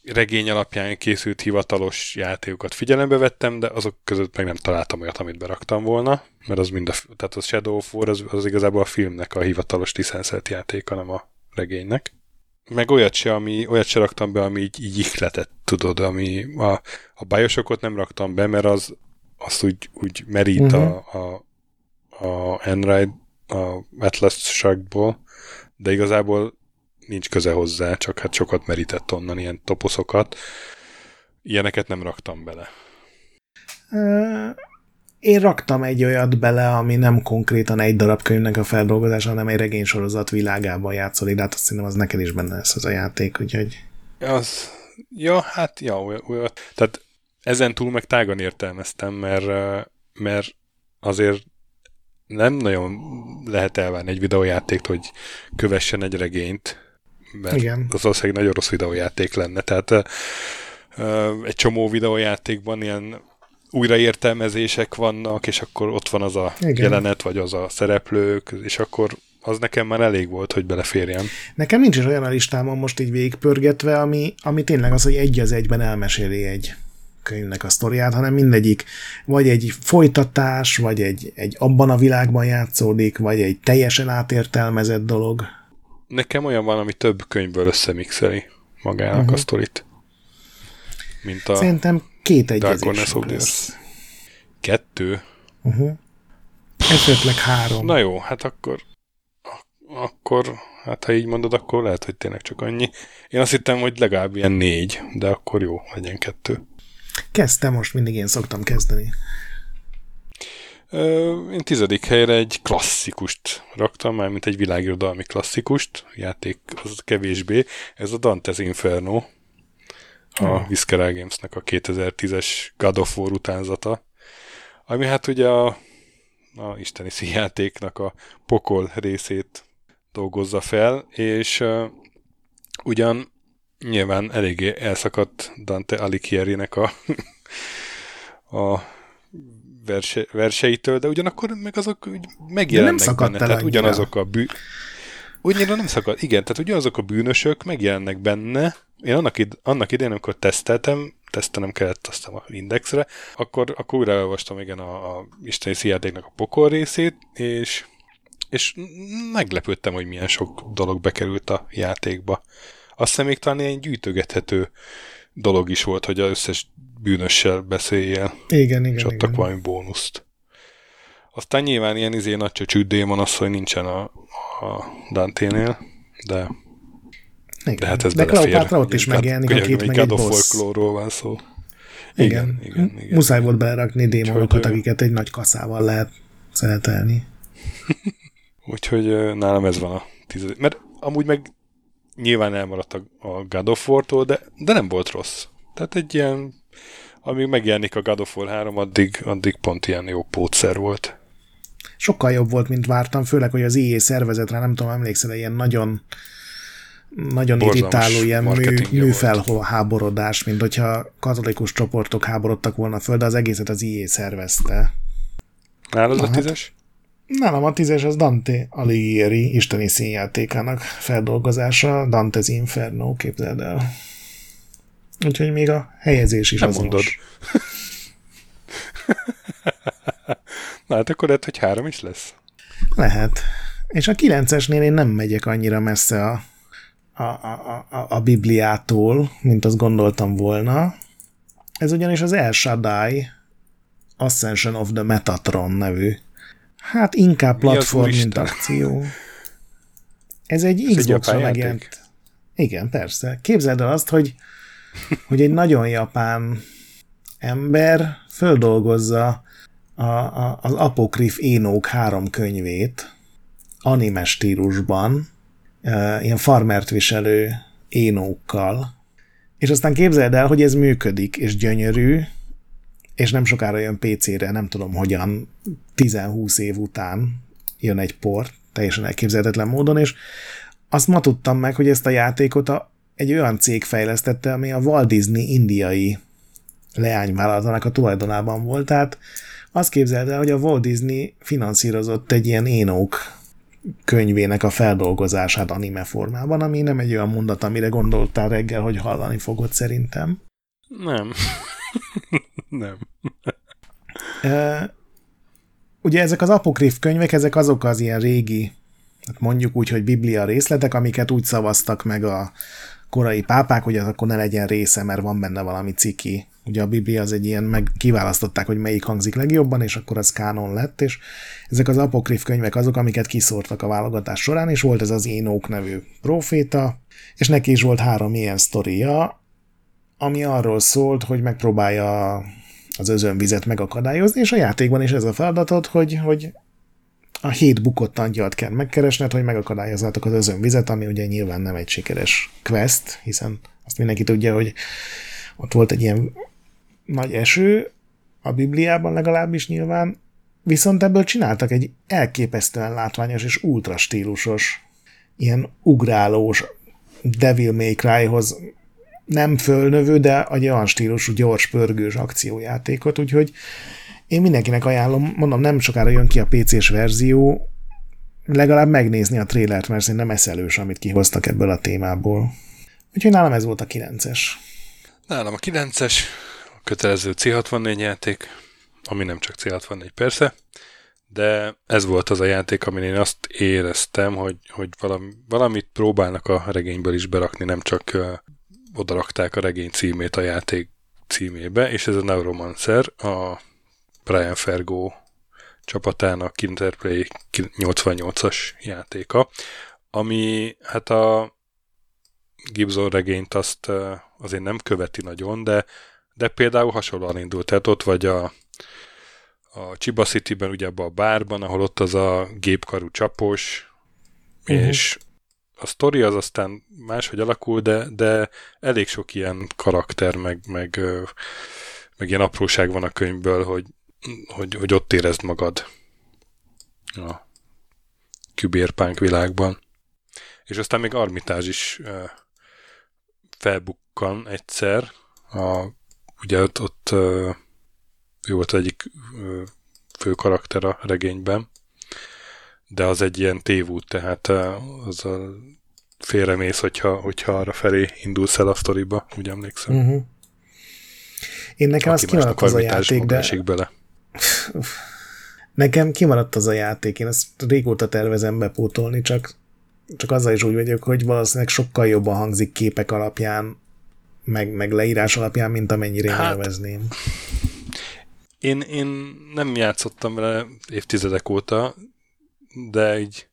regény alapján készült hivatalos játékokat figyelembe vettem, de azok között meg nem találtam olyat, amit beraktam volna, mert az mind a, tehát a Shadow of War az, az igazából a filmnek a hivatalos licenszelt játéka, nem a regénynek. Meg olyat se, ami, olyat se raktam be, ami így, így ihletett, tudod, ami a, a Bioshockot nem raktam be, mert az azt úgy, úgy merít uh-huh. a, a, a Enride a Atlas Sharkból, de igazából nincs köze hozzá, csak hát sokat merített onnan ilyen toposzokat. Ilyeneket nem raktam bele. Én raktam egy olyat bele, ami nem konkrétan egy darab könyvnek a feldolgozása, hanem egy regénysorozat világában játszol, de hát azt hiszem, az neked is benne lesz az a játék, úgyhogy... Az, ja, hát, ja, olyan, tehát ezen túl meg tágan értelmeztem, mert, mert azért nem nagyon lehet elvárni egy videójátékt, hogy kövessen egy regényt, mert Igen. az valószínűleg nagyon rossz videójáték lenne. Tehát egy csomó videójátékban ilyen újraértelmezések vannak, és akkor ott van az a Igen. jelenet, vagy az a szereplők, és akkor az nekem már elég volt, hogy beleférjem. Nekem nincs is olyan a listámon most így végigpörgetve, ami, ami tényleg az, hogy egy az egyben elmeséli egy könyvnek a sztoriát, hanem mindegyik vagy egy folytatás, vagy egy, egy abban a világban játszódik, vagy egy teljesen átértelmezett dolog. Nekem olyan van, ami több könyvből összemixeli magának uh-huh. a sztorit. Mint a Szerintem két egyezés lesz. Kettő? Uh-huh. Esetleg három. Na jó, hát akkor akkor, hát ha így mondod, akkor lehet, hogy tényleg csak annyi. Én azt hittem, hogy legalább ilyen négy, de akkor jó, legyen kettő. Kezdtem most, mindig én szoktam kezdeni. Én tizedik helyre egy klasszikust raktam, már mint egy világirodalmi klasszikust, játék az kevésbé. Ez a Dante's Inferno, a. Visceral Games-nek a 2010-es God of War utánzata, ami hát ugye a, a isteni színjátéknak a pokol részét dolgozza fel, és uh, ugyan nyilván eléggé elszakadt Dante Alighieri-nek a, a verse, verseitől, de ugyanakkor meg azok úgy megjelennek nem benne. Tehát ugyanazok a bű... Ugyanira nem szakadt, igen, tehát ugyanazok a bűnösök megjelennek benne. Én annak, id- annak idején, amikor teszteltem, tesztelnem kellett azt a indexre, akkor, akkor újra elolvastam igen a, a isteni szíjátéknak a pokol részét, és, és meglepődtem, hogy milyen sok dolog bekerült a játékba. Azt hiszem még talán ilyen gyűjtögethető dolog is volt, hogy az összes bűnössel beszéljél. Igen, igen. És adtak igen. valami bónuszt. Aztán nyilván ilyen izé nagy csöcsű démon az, hogy nincsen a, a Dante-nél, de, Igen. de hát ez De belefér. Kleopátra ott is Ugye, megjelenik a még meg egy boss. Folklore-ról van szó. Igen. igen, igen, igen. Muszáj volt belerakni démonokat, akiket egy nagy kaszával lehet szeretelni. Úgyhogy nálam ez van a tizedik. Mert amúgy meg nyilván elmaradt a, a God of War-tól, de, de nem volt rossz. Tehát egy ilyen, amíg megjelenik a God of War 3, addig, addig pont ilyen jó pótszer volt. Sokkal jobb volt, mint vártam, főleg, hogy az IE szervezetre, nem tudom, emlékszel, ilyen nagyon nagyon Borzalmas irritáló ilyen mű, műfelháborodás, mint hogyha katolikus csoportok háborodtak volna föl, de az egészet az IE szervezte. Nálad a hát. tízes? Nálam a tízes az Dante Alighieri isteni színjátékának feldolgozása, Dante's Inferno, képzeld el. Úgyhogy még a helyezés is Nem azonos. mondod. Na hát akkor lehet, hogy három is lesz. Lehet. És a 9-esnél én nem megyek annyira messze a, a, a, a, a Bibliától, mint azt gondoltam volna. Ez ugyanis az El Shaddai Ascension of the Metatron nevű. Hát inkább platform, mint akció. Ez egy Xbox-ra megjelent. Igen, persze. Képzeld el azt, hogy, hogy egy nagyon japán ember földolgozza a, a, az apokrif Énók három könyvét anime stílusban, ilyen farmert viselő énókkal, és aztán képzeld el, hogy ez működik, és gyönyörű, és nem sokára jön PC-re, nem tudom hogyan, 10-20 év után jön egy port, teljesen elképzelhetetlen módon, és azt ma tudtam meg, hogy ezt a játékot a, egy olyan cég fejlesztette, ami a Walt Disney indiai leányvállalatának a tulajdonában volt, tehát azt képzeld el, hogy a Walt Disney finanszírozott egy ilyen énók könyvének a feldolgozását anime formában, ami nem egy olyan mondat, amire gondoltál reggel, hogy hallani fogod szerintem. Nem. nem. E, ugye ezek az apokrif könyvek, ezek azok az ilyen régi, hát mondjuk úgy, hogy biblia részletek, amiket úgy szavaztak meg a korai pápák, hogy az akkor ne legyen része, mert van benne valami ciki. Ugye a Biblia az egy ilyen, meg kiválasztották, hogy melyik hangzik legjobban, és akkor az kánon lett, és ezek az apokrif könyvek azok, amiket kiszórtak a válogatás során, és volt ez az Énók nevű proféta, és neki is volt három ilyen sztoria, ami arról szólt, hogy megpróbálja az özönvizet megakadályozni, és a játékban is ez a feladatod, hogy, hogy a hét bukott angyalt kell megkeresned, hogy megakadályozzátok az özönvizet, ami ugye nyilván nem egy sikeres quest, hiszen azt mindenki tudja, hogy ott volt egy ilyen nagy eső, a Bibliában legalábbis nyilván, viszont ebből csináltak egy elképesztően látványos és ultra stílusos, ilyen ugrálós Devil May Cry-hoz. Nem fölnövő, de egy olyan stílusú gyors, pörgős akciójátékot, úgyhogy én mindenkinek ajánlom, mondom, nem sokára jön ki a PC-s verzió, legalább megnézni a trélert, mert szerintem eszelős, amit kihoztak ebből a témából. Úgyhogy nálam ez volt a 9-es. Nálam a 9-es, a kötelező C64 játék, ami nem csak C64 persze, de ez volt az a játék, amin én azt éreztem, hogy, hogy valami, valamit próbálnak a regényből is berakni, nem csak uh, odarakták a regény címét a játék címébe, és ez a Neuromancer, a Brian Fergo csapatának Interplay 88-as játéka, ami hát a Gibson regényt azt azért nem követi nagyon, de, de például hasonlóan indult. Tehát ott vagy a, a Chiba City-ben, ugye abban a bárban, ahol ott az a gépkarú csapos, uh-huh. és a sztori az aztán máshogy alakul, de, de elég sok ilyen karakter, meg, meg, meg ilyen apróság van a könyvből, hogy, hogy, hogy ott érezd magad a kübérpánk világban. És aztán még Armitázs is felbukkan egyszer. A, ugye ott, ott ő volt egyik fő karakter a regényben, de az egy ilyen tévút, tehát az a félremész, hogyha, hogyha arra felé indulsz el a sztoriba, úgy emlékszem. Uh-huh. Én nekem az kimaradt az a játék, de... bele. Nekem kimaradt az a játék, én ezt régóta tervezem bepótolni, csak, csak azzal is úgy vagyok, hogy valószínűleg sokkal jobban hangzik képek alapján, meg, meg leírás alapján, mint amennyire hát, élvezném. én, én nem játszottam vele évtizedek óta, de így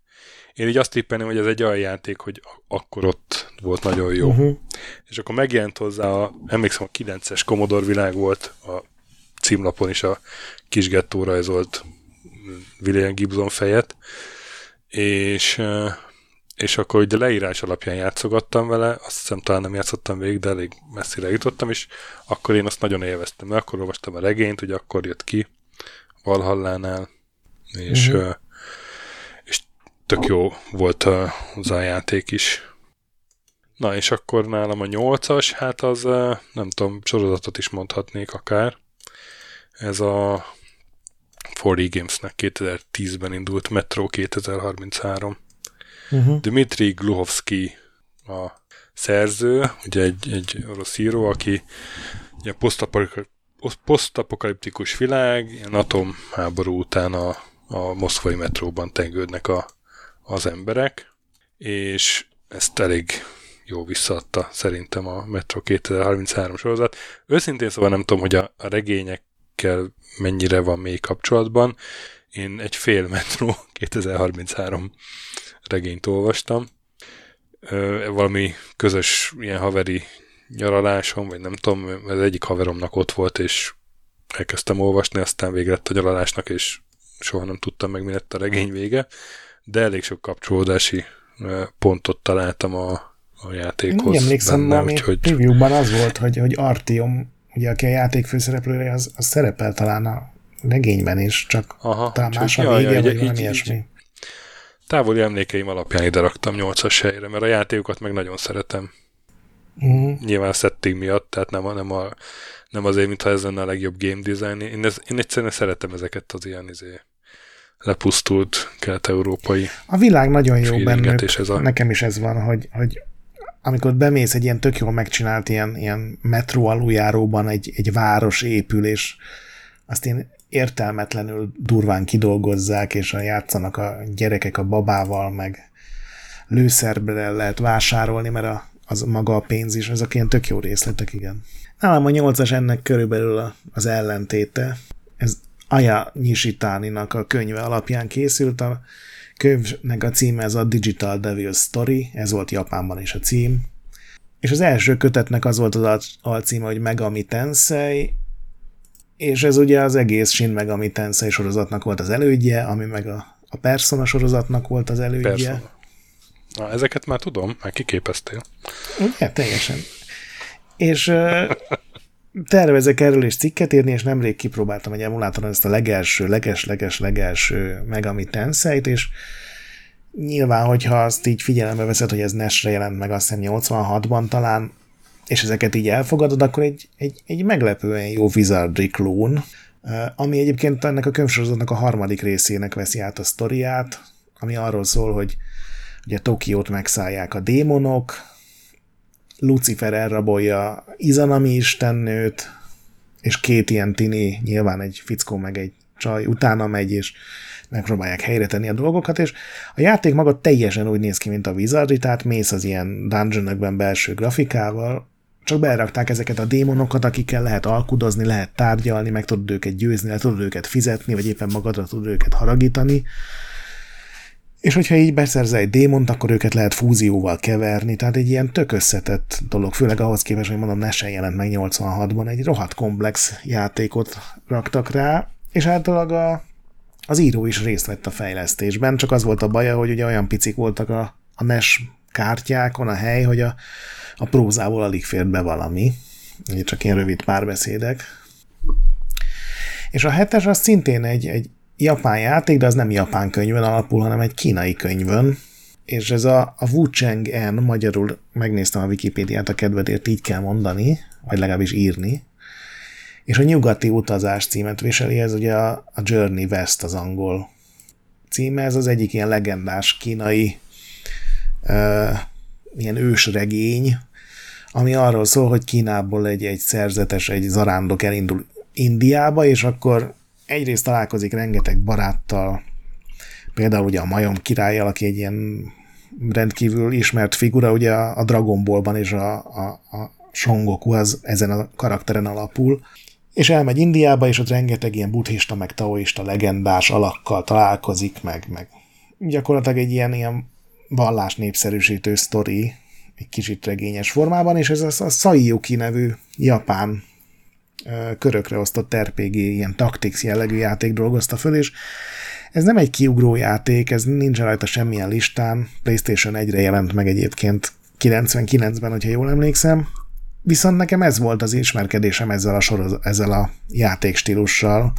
én így azt tippelném, hogy ez egy olyan játék, hogy akkor ott volt nagyon jó. Uh-huh. És akkor megjelent hozzá a, emlékszem, a 9-es Commodore világ volt a címlapon is a kis gettó rajzolt William Gibson fejet, és, és akkor ugye leírás alapján játszogattam vele, azt hiszem talán nem játszottam végig, de elég messzire jutottam, és akkor én azt nagyon élveztem, mert akkor olvastam a regényt, hogy akkor jött ki Valhallánál, és, uh-huh. és tök jó volt az a játék is. Na, és akkor nálam a nyolcas, hát az nem tudom, sorozatot is mondhatnék akár. Ez a 4D Gamesnek 2010-ben indult Metro 2033. Uh-huh. Dmitri Gluhovsky a szerző, ugye egy, egy orosz író, aki ugye posztapokaliptikus világ, ilyen atomháború után a, a moszkvai metróban tengődnek a, az emberek, és ezt elég jó visszaadta szerintem a Metro 2033 sorozat. Őszintén szóval nem tudom, hogy a, a regényekkel mennyire van még kapcsolatban. Én egy fél Metro 2033 regényt olvastam. Valami közös ilyen haveri nyaralásom, vagy nem tudom, az egyik haveromnak ott volt, és elkezdtem olvasni, aztán vége lett a nyaralásnak, és soha nem tudtam meg, mi lett a regény vége, de elég sok kapcsolódási pontot találtam a, a játékhoz. Úgy emlékszem, benne, úgyhogy... preview-ban az volt, hogy, hogy Artium, ugye aki a játék főszereplője, az, az szerepel talán a regényben is, csak Aha, talán más a vége, vagy valami ilyesmi. Távoli emlékeim alapján ide raktam 8-as helyre, mert a játékokat meg nagyon szeretem. Uh-huh. Nyilván setting miatt, tehát nem, a, nem, a, nem azért, mintha ez lenne a legjobb game design. Én, ez, én egyszerűen szeretem ezeket az ilyen izé, lepusztult kelet-európai A világ nagyon jó bennük. És ez a... Nekem is ez van, hogy, hogy amikor bemész egy ilyen tök jól megcsinált ilyen, ilyen metró aluljáróban egy, egy város épül, és azt én értelmetlenül durván kidolgozzák, és a játszanak a gyerekek a babával, meg lőszerbre lehet vásárolni, mert a, az maga a pénz is, ezek ilyen tök jó részletek, igen. Nálam a nyolcas ennek körülbelül az ellentéte. Ez Aya Nishitáninak a könyve alapján készült. A könyvnek a címe ez a Digital Devil Story, ez volt Japánban is a cím. És az első kötetnek az volt az alcíme, hogy Megami Tensei, és ez ugye az egész Shin Megami Tensei sorozatnak volt az elődje, ami meg a, a Persona sorozatnak volt az elődje. Persona. Na, ezeket már tudom, már kiképeztél. Ugye, teljesen. És tervezek erről is cikket írni, és nemrég kipróbáltam egy emulátoron ezt a legelső, leges-leges legelső Megami Tensei-t, és nyilván, hogyha azt így figyelembe veszed, hogy ez NES-re jelent meg azt hiszem 86-ban talán, és ezeket így elfogadod, akkor egy, egy, egy meglepően jó Wizardry klón, ami egyébként ennek a könyvsorozatnak a harmadik részének veszi át a sztoriát, ami arról szól, hogy ugye Tokiót megszállják a démonok, Lucifer elrabolja Izanami istennőt, és két ilyen tini, nyilván egy fickó meg egy csaj utána megy, és megpróbálják helyre tenni a dolgokat, és a játék maga teljesen úgy néz ki, mint a Wizardry, tehát mész az ilyen dungeonökben belső grafikával, csak berakták ezeket a démonokat, akikkel lehet alkudozni, lehet tárgyalni, meg tudod őket győzni, le tudod őket fizetni, vagy éppen magadra tudod őket haragítani. És hogyha így beszerzel egy démont, akkor őket lehet fúzióval keverni, tehát egy ilyen tök összetett dolog, főleg ahhoz képest, hogy mondom, Nesen jelent meg 86-ban, egy rohadt komplex játékot raktak rá, és általában az író is részt vett a fejlesztésben, csak az volt a baja, hogy ugye olyan picik voltak a, a NES kártyákon a hely, hogy a, a prózából alig fért be valami, csak ilyen rövid párbeszédek. És a hetes az szintén egy, egy japán játék, de az nem japán könyvön alapul, hanem egy kínai könyvön, és ez a, a Wu Cheng En, magyarul megnéztem a Wikipédiát a kedvedért, így kell mondani, vagy legalábbis írni, és a nyugati utazás címet viseli, ez ugye a, a Journey West az angol címe, ez az egyik ilyen legendás kínai uh, ilyen ősregény, ami arról szól, hogy Kínából egy, egy szerzetes, egy zarándok elindul Indiába, és akkor egyrészt találkozik rengeteg baráttal, például ugye a Majom királyjal, aki egy ilyen rendkívül ismert figura, ugye a Dragon Ballban és a, a, a Son Goku az ezen a karakteren alapul, és elmegy Indiába, és ott rengeteg ilyen buddhista, meg taoista legendás alakkal találkozik, meg, meg gyakorlatilag egy ilyen, ilyen vallás népszerűsítő sztori, egy kicsit regényes formában, és ez a, a Saiyuki nevű japán körökre osztott RPG, ilyen Tactics jellegű játék dolgozta föl, és ez nem egy kiugró játék, ez nincs rajta semmilyen listán, PlayStation 1-re jelent meg egyébként 99-ben, hogyha jól emlékszem, viszont nekem ez volt az ismerkedésem ezzel a, soroz, ezzel a játékstílussal,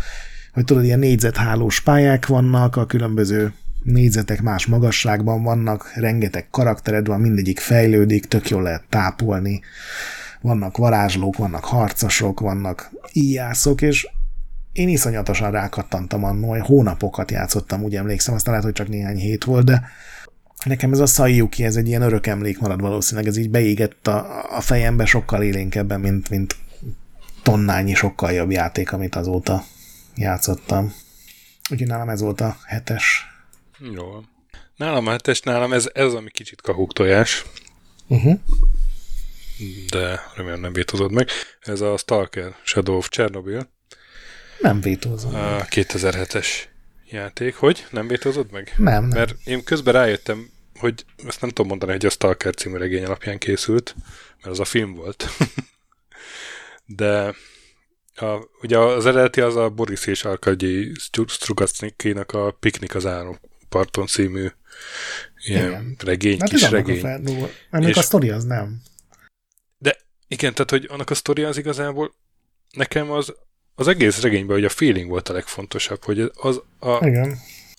hogy tudod, ilyen négyzethálós pályák vannak, a különböző négyzetek más magasságban vannak, rengeteg karaktered van, mindegyik fejlődik, tök jól lehet tápolni, vannak varázslók, vannak harcosok, vannak íjászok, és én iszonyatosan rákattantam annól, hogy hónapokat játszottam, úgy emlékszem, aztán lehet, hogy csak néhány hét volt, de nekem ez a Sayuki, ez egy ilyen örök emlék marad valószínűleg, ez így beégett a, a fejembe sokkal élénkebben, mint, mint tonnányi sokkal jobb játék, amit azóta játszottam. Úgyhogy nálam ez volt a hetes. Jó. Nálam a hetes, nálam ez, ez ami kicsit kahúk tojás. Uh-huh. De remélem nem vétozod meg. Ez a Stalker Shadow of Chernobyl. Nem vétózom. A 2007-es játék. Hogy? Nem vétózod meg? Nem, nem. Mert én közben rájöttem, hogy ezt nem tudom mondani, hogy a Stalker című regény alapján készült, mert az a film volt. De a, ugye az eredeti az a Boris és Arkadyi Strugacnikinak a Piknik az parton című ilyen igen. regény, hát kis regény. A és, a sztori az nem. Igen, tehát hogy annak a sztori az igazából nekem az az egész regényben hogy a feeling volt a legfontosabb, hogy az a, Igen.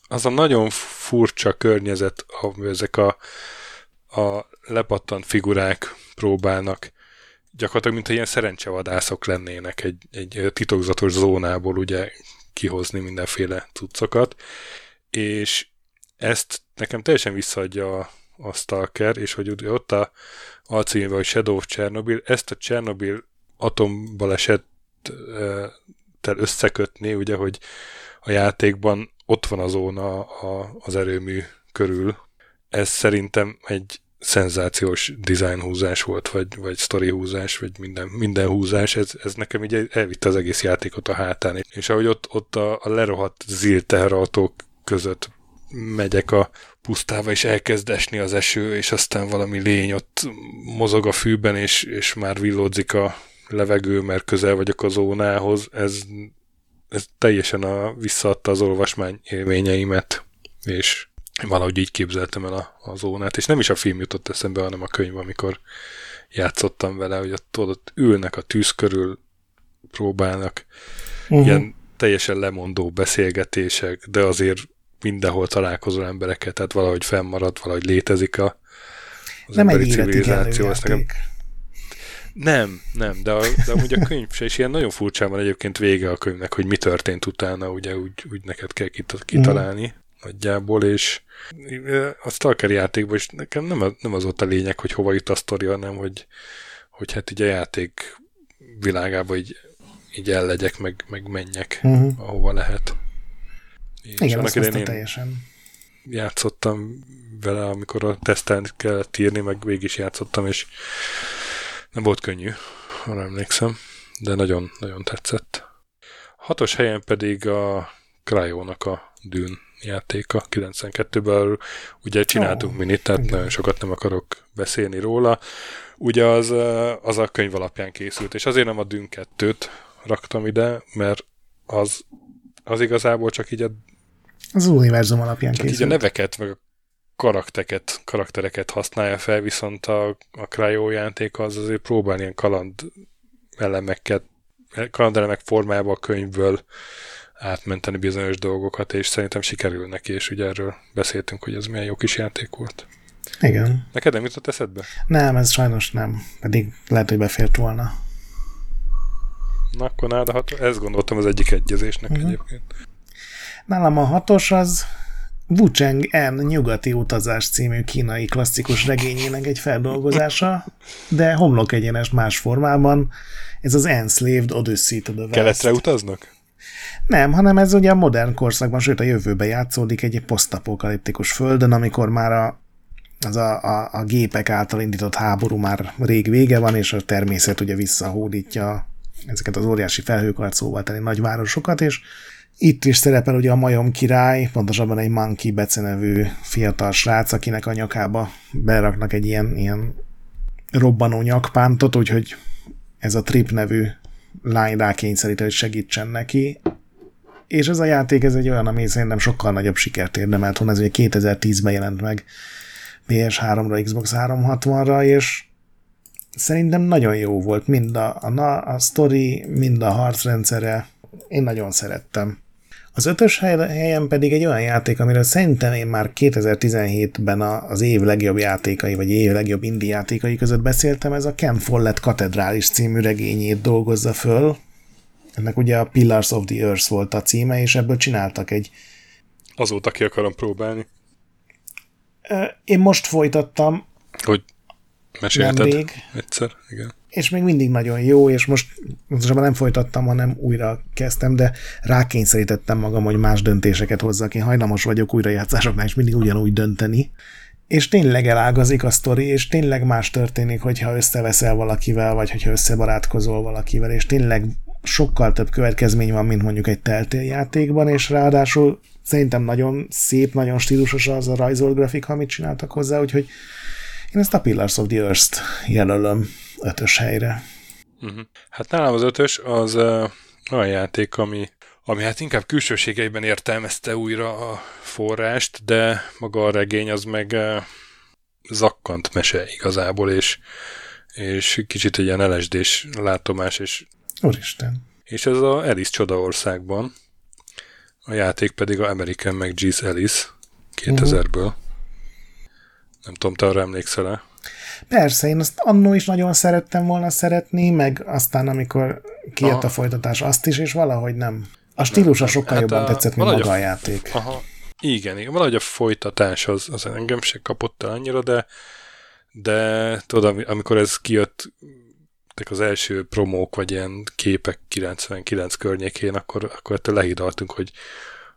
az a nagyon furcsa környezet, ahol ezek a, a lepattant figurák próbálnak gyakorlatilag, mint ilyen szerencsevadászok lennének egy, egy titokzatos zónából ugye kihozni mindenféle cuccokat, és ezt nekem teljesen visszaadja a, a Stalker, és hogy ott a alcímben, hogy Shadow of Chernobyl, ezt a Chernobyl atombaleset tel összekötni, ugye, hogy a játékban ott van a zóna a, az erőmű körül. Ez szerintem egy szenzációs design húzás volt, vagy, vagy story húzás, vagy minden, minden húzás, ez, ez nekem így elvitte az egész játékot a hátán. És ahogy ott, ott a, a lerohadt zil teherautók között megyek a pusztába, és elkezd esni az eső, és aztán valami lény ott mozog a fűben, és, és már villódzik a, levegő, mert közel vagyok a zónához, ez, ez teljesen a, visszaadta az olvasmány élményeimet, és valahogy így képzeltem el a, a zónát, és nem is a film jutott eszembe, hanem a könyv, amikor játszottam vele, hogy ott, ott ülnek a tűz körül, próbálnak uh-huh. ilyen teljesen lemondó beszélgetések, de azért mindenhol találkozol embereket, tehát valahogy fennmarad, valahogy létezik a, az nem emberi civilizáció. Ezt nekem, nem, nem, de, a, de amúgy a könyv se, és ilyen nagyon furcsán van egyébként vége a könyvnek, hogy mi történt utána, ugye úgy, úgy neked kell kitalálni mm. nagyjából, és a Stalker játékban is nekem nem, nem az ott a lényeg, hogy hova jut a sztori, hanem hogy, hogy hát így a játék világába így, így ellegyek, meg, meg menjek, uh-huh. ahova lehet. És Igen, azt én teljesen. Játszottam vele, amikor a tesztelni kellett írni, meg végig is játszottam, és nem volt könnyű, ha emlékszem, de nagyon-nagyon tetszett. Hatos helyen pedig a Cryo-nak a Dűn játéka 92-ben. Ugye csináltunk oh, minit, tehát igen. nagyon sokat nem akarok beszélni róla. Ugye az, az a könyv alapján készült, és azért nem a Dűn 2-t raktam ide, mert az, az igazából csak így a az univerzum alapján csak készült. így a neveket, meg a karaktereket, karaktereket használja fel, viszont a, a Cryo játék az azért próbál ilyen kaland elemeket, kalandelemek formájába a könyvből átmenteni bizonyos dolgokat, és szerintem sikerül neki, és ugye erről beszéltünk, hogy ez milyen jó kis játék volt. Igen. Neked nem jutott eszedbe? Nem, ez sajnos nem. Pedig lehet, hogy befért volna. Na akkor nálad a hat... ezt gondoltam az egyik egyezésnek uh-huh. egyébként. Nálam a hatos az Wucheng N nyugati utazás című kínai klasszikus regényének egy feldolgozása, de homlok egyenes más formában. Ez az Enslaved Odyssey to the West. Keletre utaznak? Nem, hanem ez ugye a modern korszakban, sőt a jövőben játszódik egy posztapokaliptikus földön, amikor már a, az a, a, a gépek által indított háború már rég vége van, és a természet ugye visszahódítja ezeket az óriási felhőkarcóval teli nagyvárosokat, és itt is szerepel ugye a majom király, pontosabban egy Monkey Bece nevű fiatal srác, akinek a nyakába beraknak egy ilyen, ilyen robbanó nyakpántot, úgyhogy ez a Trip nevű lány rákényszerít, hogy segítsen neki. És ez a játék, ez egy olyan, ami szerintem sokkal nagyobb sikert érdemelt volna, ez ugye 2010-ben jelent meg PS3-ra, Xbox 360-ra, és szerintem nagyon jó volt, mind a, a, a story, mind a harcrendszere, én nagyon szerettem. Az ötös helyen pedig egy olyan játék, amiről szerintem én már 2017-ben az év legjobb játékai, vagy év legjobb indie játékai között beszéltem, ez a Ken Follett Katedrális című regényét dolgozza föl. Ennek ugye a Pillars of the Earth volt a címe, és ebből csináltak egy... Azóta ki akarom próbálni. Én most folytattam. Hogy mesélted nemrég, egyszer, igen. És még mindig nagyon jó, és most most nem folytattam, hanem újra kezdtem, de rákényszerítettem magam, hogy más döntéseket hozzak. Én hajlamos vagyok újrajátszásoknál, és mindig ugyanúgy dönteni. És tényleg elágazik a sztori, és tényleg más történik, hogyha összeveszel valakivel, vagy hogyha összebarátkozol valakivel, és tényleg sokkal több következmény van, mint mondjuk egy teltél játékban, és ráadásul szerintem nagyon szép, nagyon stílusos az a rajzolt grafika, amit csináltak hozzá, úgyhogy én ezt a Pillars of the Earth-t jelölöm ötös helyre. Uh-huh. Hát nálam az ötös az uh, olyan játék, ami, ami hát inkább külsőségeiben értelmezte újra a forrást, de maga a regény az meg uh, zakkant mese igazából, és, és kicsit egy ilyen LSD-s látomás, és Úristen. És ez a Alice Csodaországban, a játék pedig a American McGee's Alice 2000-ből. Uh-huh. Nem tudom, te arra emlékszel-e? Persze, én azt annó is nagyon szerettem volna szeretni, meg aztán amikor kijött aha. a folytatás azt is, és valahogy nem. A stílusa sokkal hát jobban a, tetszett, mint maga a, a játék. Aha. Igen, igen, valahogy a folytatás az, az engem se kapott el annyira, de de tudod, amikor ez kijött az első promók, vagy ilyen képek 99 környékén, akkor, akkor ettől lehidaltunk, hogy,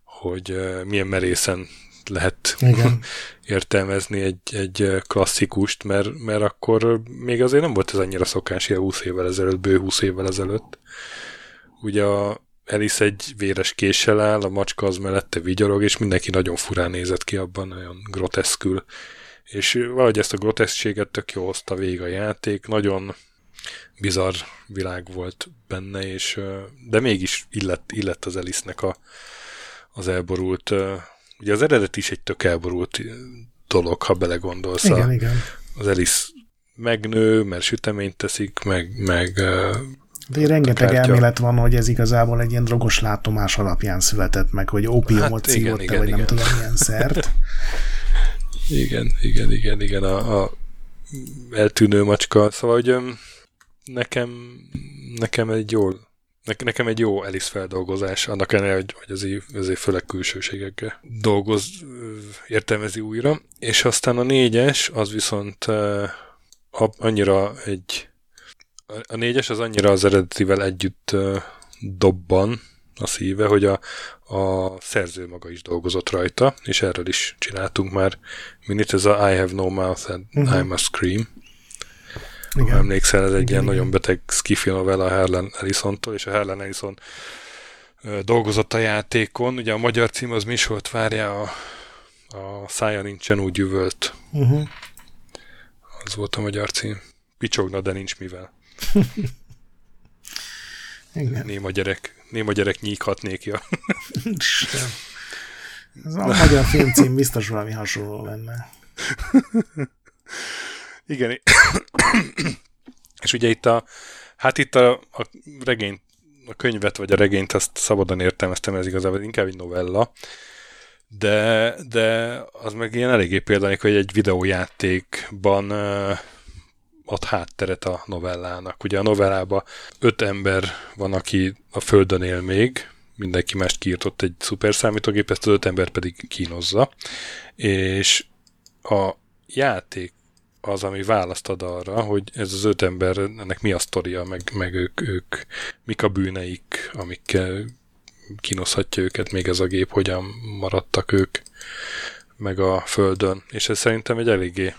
hogy milyen merészen lehet Igen. értelmezni egy, egy klasszikust, mert, mert akkor még azért nem volt ez annyira szokás, ilyen 20 évvel ezelőtt, bő 20 évvel ezelőtt. Ugye a Alice egy véres késsel áll, a macska az mellette vigyorog, és mindenki nagyon furán nézett ki abban, nagyon groteszkül. És valahogy ezt a groteszséget tök jó hozta végig a játék, nagyon bizarr világ volt benne, és, de mégis illett, illett az Alice-nek a, az elborult Ugye az eredet is egy tök elborult dolog, ha belegondolsz. Igen, a, igen. Az Alice megnő, mert süteményt teszik, meg, meg de rengeteg kártya. elmélet van, hogy ez igazából egy ilyen drogos látomás alapján született meg, hogy ópiumot hát szívott vagy igen. nem tudom milyen szert. igen, igen, igen, igen, a, a eltűnő macska. Szóval, hogy nekem, nekem egy jól nekem egy jó Alice feldolgozás, annak ellenére, hogy, hogy azért, azért főleg külsőségekkel dolgoz, értelmezi újra. És aztán a négyes, az viszont annyira egy a négyes az annyira az eredetivel együtt dobban a szíve, hogy a, a szerző maga is dolgozott rajta, és erről is csináltunk már minit, ez a I have no mouth and uh-huh. I must scream igen. Ha emlékszel, ez egy igen, ilyen igen. nagyon beteg skifi novella a Harlan Ellison-tól, és a Harlan Ellison dolgozott a játékon. Ugye a magyar cím az mi is volt, várja a, a szája nincsen úgy üvölt. Uh-huh. Az volt a magyar cím. Picsogna, de nincs mivel. Igen. Néma gyerek, néma gyerek nyíkhatnék, ja. Ez a magyar filmcím biztos valami hasonló lenne. Igen. és ugye itt a, hát itt a, a regényt, a könyvet vagy a regényt azt szabadon értelmeztem, ez igazából inkább egy novella, de, de az meg ilyen eléggé például, hogy egy videójátékban uh, ad hátteret a novellának. Ugye a novellában öt ember van, aki a földön él még, mindenki mást kiírtott egy szuper számítógép, ezt az öt ember pedig kínozza, és a játék az, ami választ ad arra, hogy ez az öt ember, ennek mi a sztoria, meg, meg ők, ők mik a bűneik, amikkel kínoszhatja őket még ez a gép, hogyan maradtak ők meg a földön. És ez szerintem egy eléggé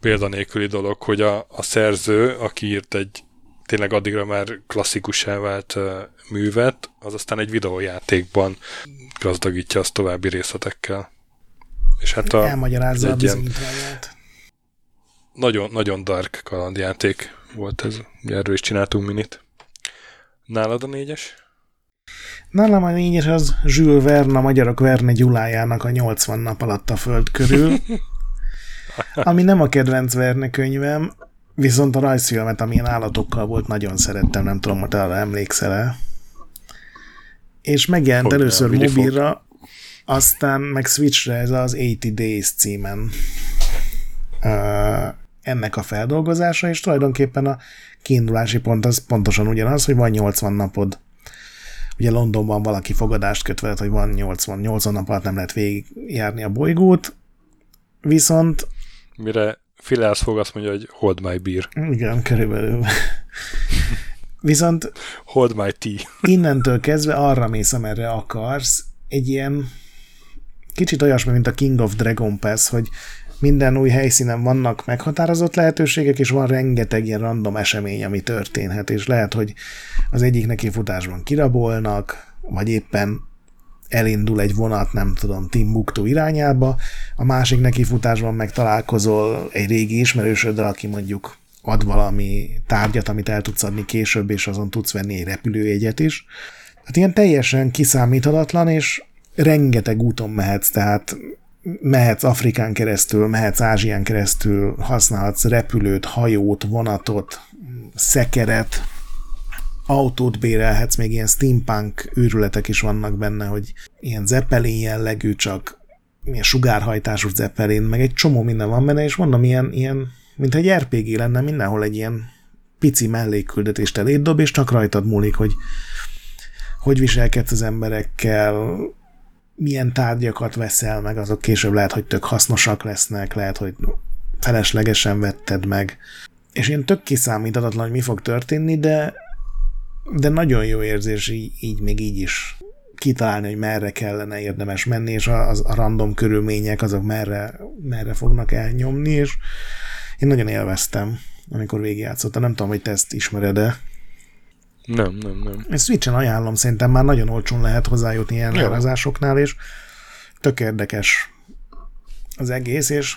példanélküli dolog, hogy a, a szerző, aki írt egy tényleg addigra már klasszikussá vált uh, művet, az aztán egy videójátékban gazdagítja azt további részletekkel. És hát a, Elmagyarázza a bizonyítványát. Nagyon, nagyon dark kalandjáték volt ez. Erről is csináltunk minit. Nálad a négyes? Nálam a négyes az Jules Verne, a magyarok Verne Gyulájának a 80 nap alatt a föld körül. ami nem a kedvenc Verne könyvem, viszont a rajzfilmet, amilyen állatokkal volt, nagyon szerettem, nem tudom, hogy arra emlékszel-e. És megjelent hogy először mobilra, aztán meg Switchre ez az 80 Days címen uh, ennek a feldolgozása, és tulajdonképpen a kiindulási pont az pontosan ugyanaz, hogy van 80 napod. Ugye Londonban valaki fogadást köt veled, hogy van 80, 80 nap alatt nem lehet végigjárni a bolygót, viszont... Mire Phileas fog azt mondja, hogy hold my beer. Igen, körülbelül. Viszont hold my tea. innentől kezdve arra mész, amerre akarsz, egy ilyen kicsit olyasmi, mint a King of Dragon Pass, hogy minden új helyszínen vannak meghatározott lehetőségek, és van rengeteg ilyen random esemény, ami történhet, és lehet, hogy az egyik neki kirabolnak, vagy éppen elindul egy vonat, nem tudom, Timbuktu irányába, a másik neki futásban meg találkozol egy régi ismerősöddel, aki mondjuk ad valami tárgyat, amit el tudsz adni később, és azon tudsz venni egy repülőjegyet is. Hát ilyen teljesen kiszámíthatatlan, és rengeteg úton mehetsz, tehát mehetsz Afrikán keresztül, mehetsz Ázsián keresztül, használhatsz repülőt, hajót, vonatot, szekeret, autót bérelhetsz, még ilyen steampunk őrületek is vannak benne, hogy ilyen zeppelin jellegű, csak ilyen sugárhajtású zeppelin, meg egy csomó minden van benne, és mondom, ilyen, ilyen mint egy RPG lenne, mindenhol egy ilyen pici mellékküldetést eléd dob, és csak rajtad múlik, hogy hogy viselkedsz az emberekkel, milyen tárgyakat veszel meg, azok később lehet, hogy tök hasznosak lesznek, lehet, hogy feleslegesen vetted meg. És ilyen tök kiszámíthatatlan, hogy mi fog történni, de, de nagyon jó érzés így, így még így is kitalálni, hogy merre kellene érdemes menni, és a, a random körülmények azok merre, merre fognak elnyomni, és én nagyon élveztem, amikor végigjátszottam. Nem tudom, hogy te ezt ismered-e. Nem, nem, nem. Ezt Switchen ajánlom, szerintem már nagyon olcsón lehet hozzájutni ilyen árazásoknál, és tök érdekes az egész, és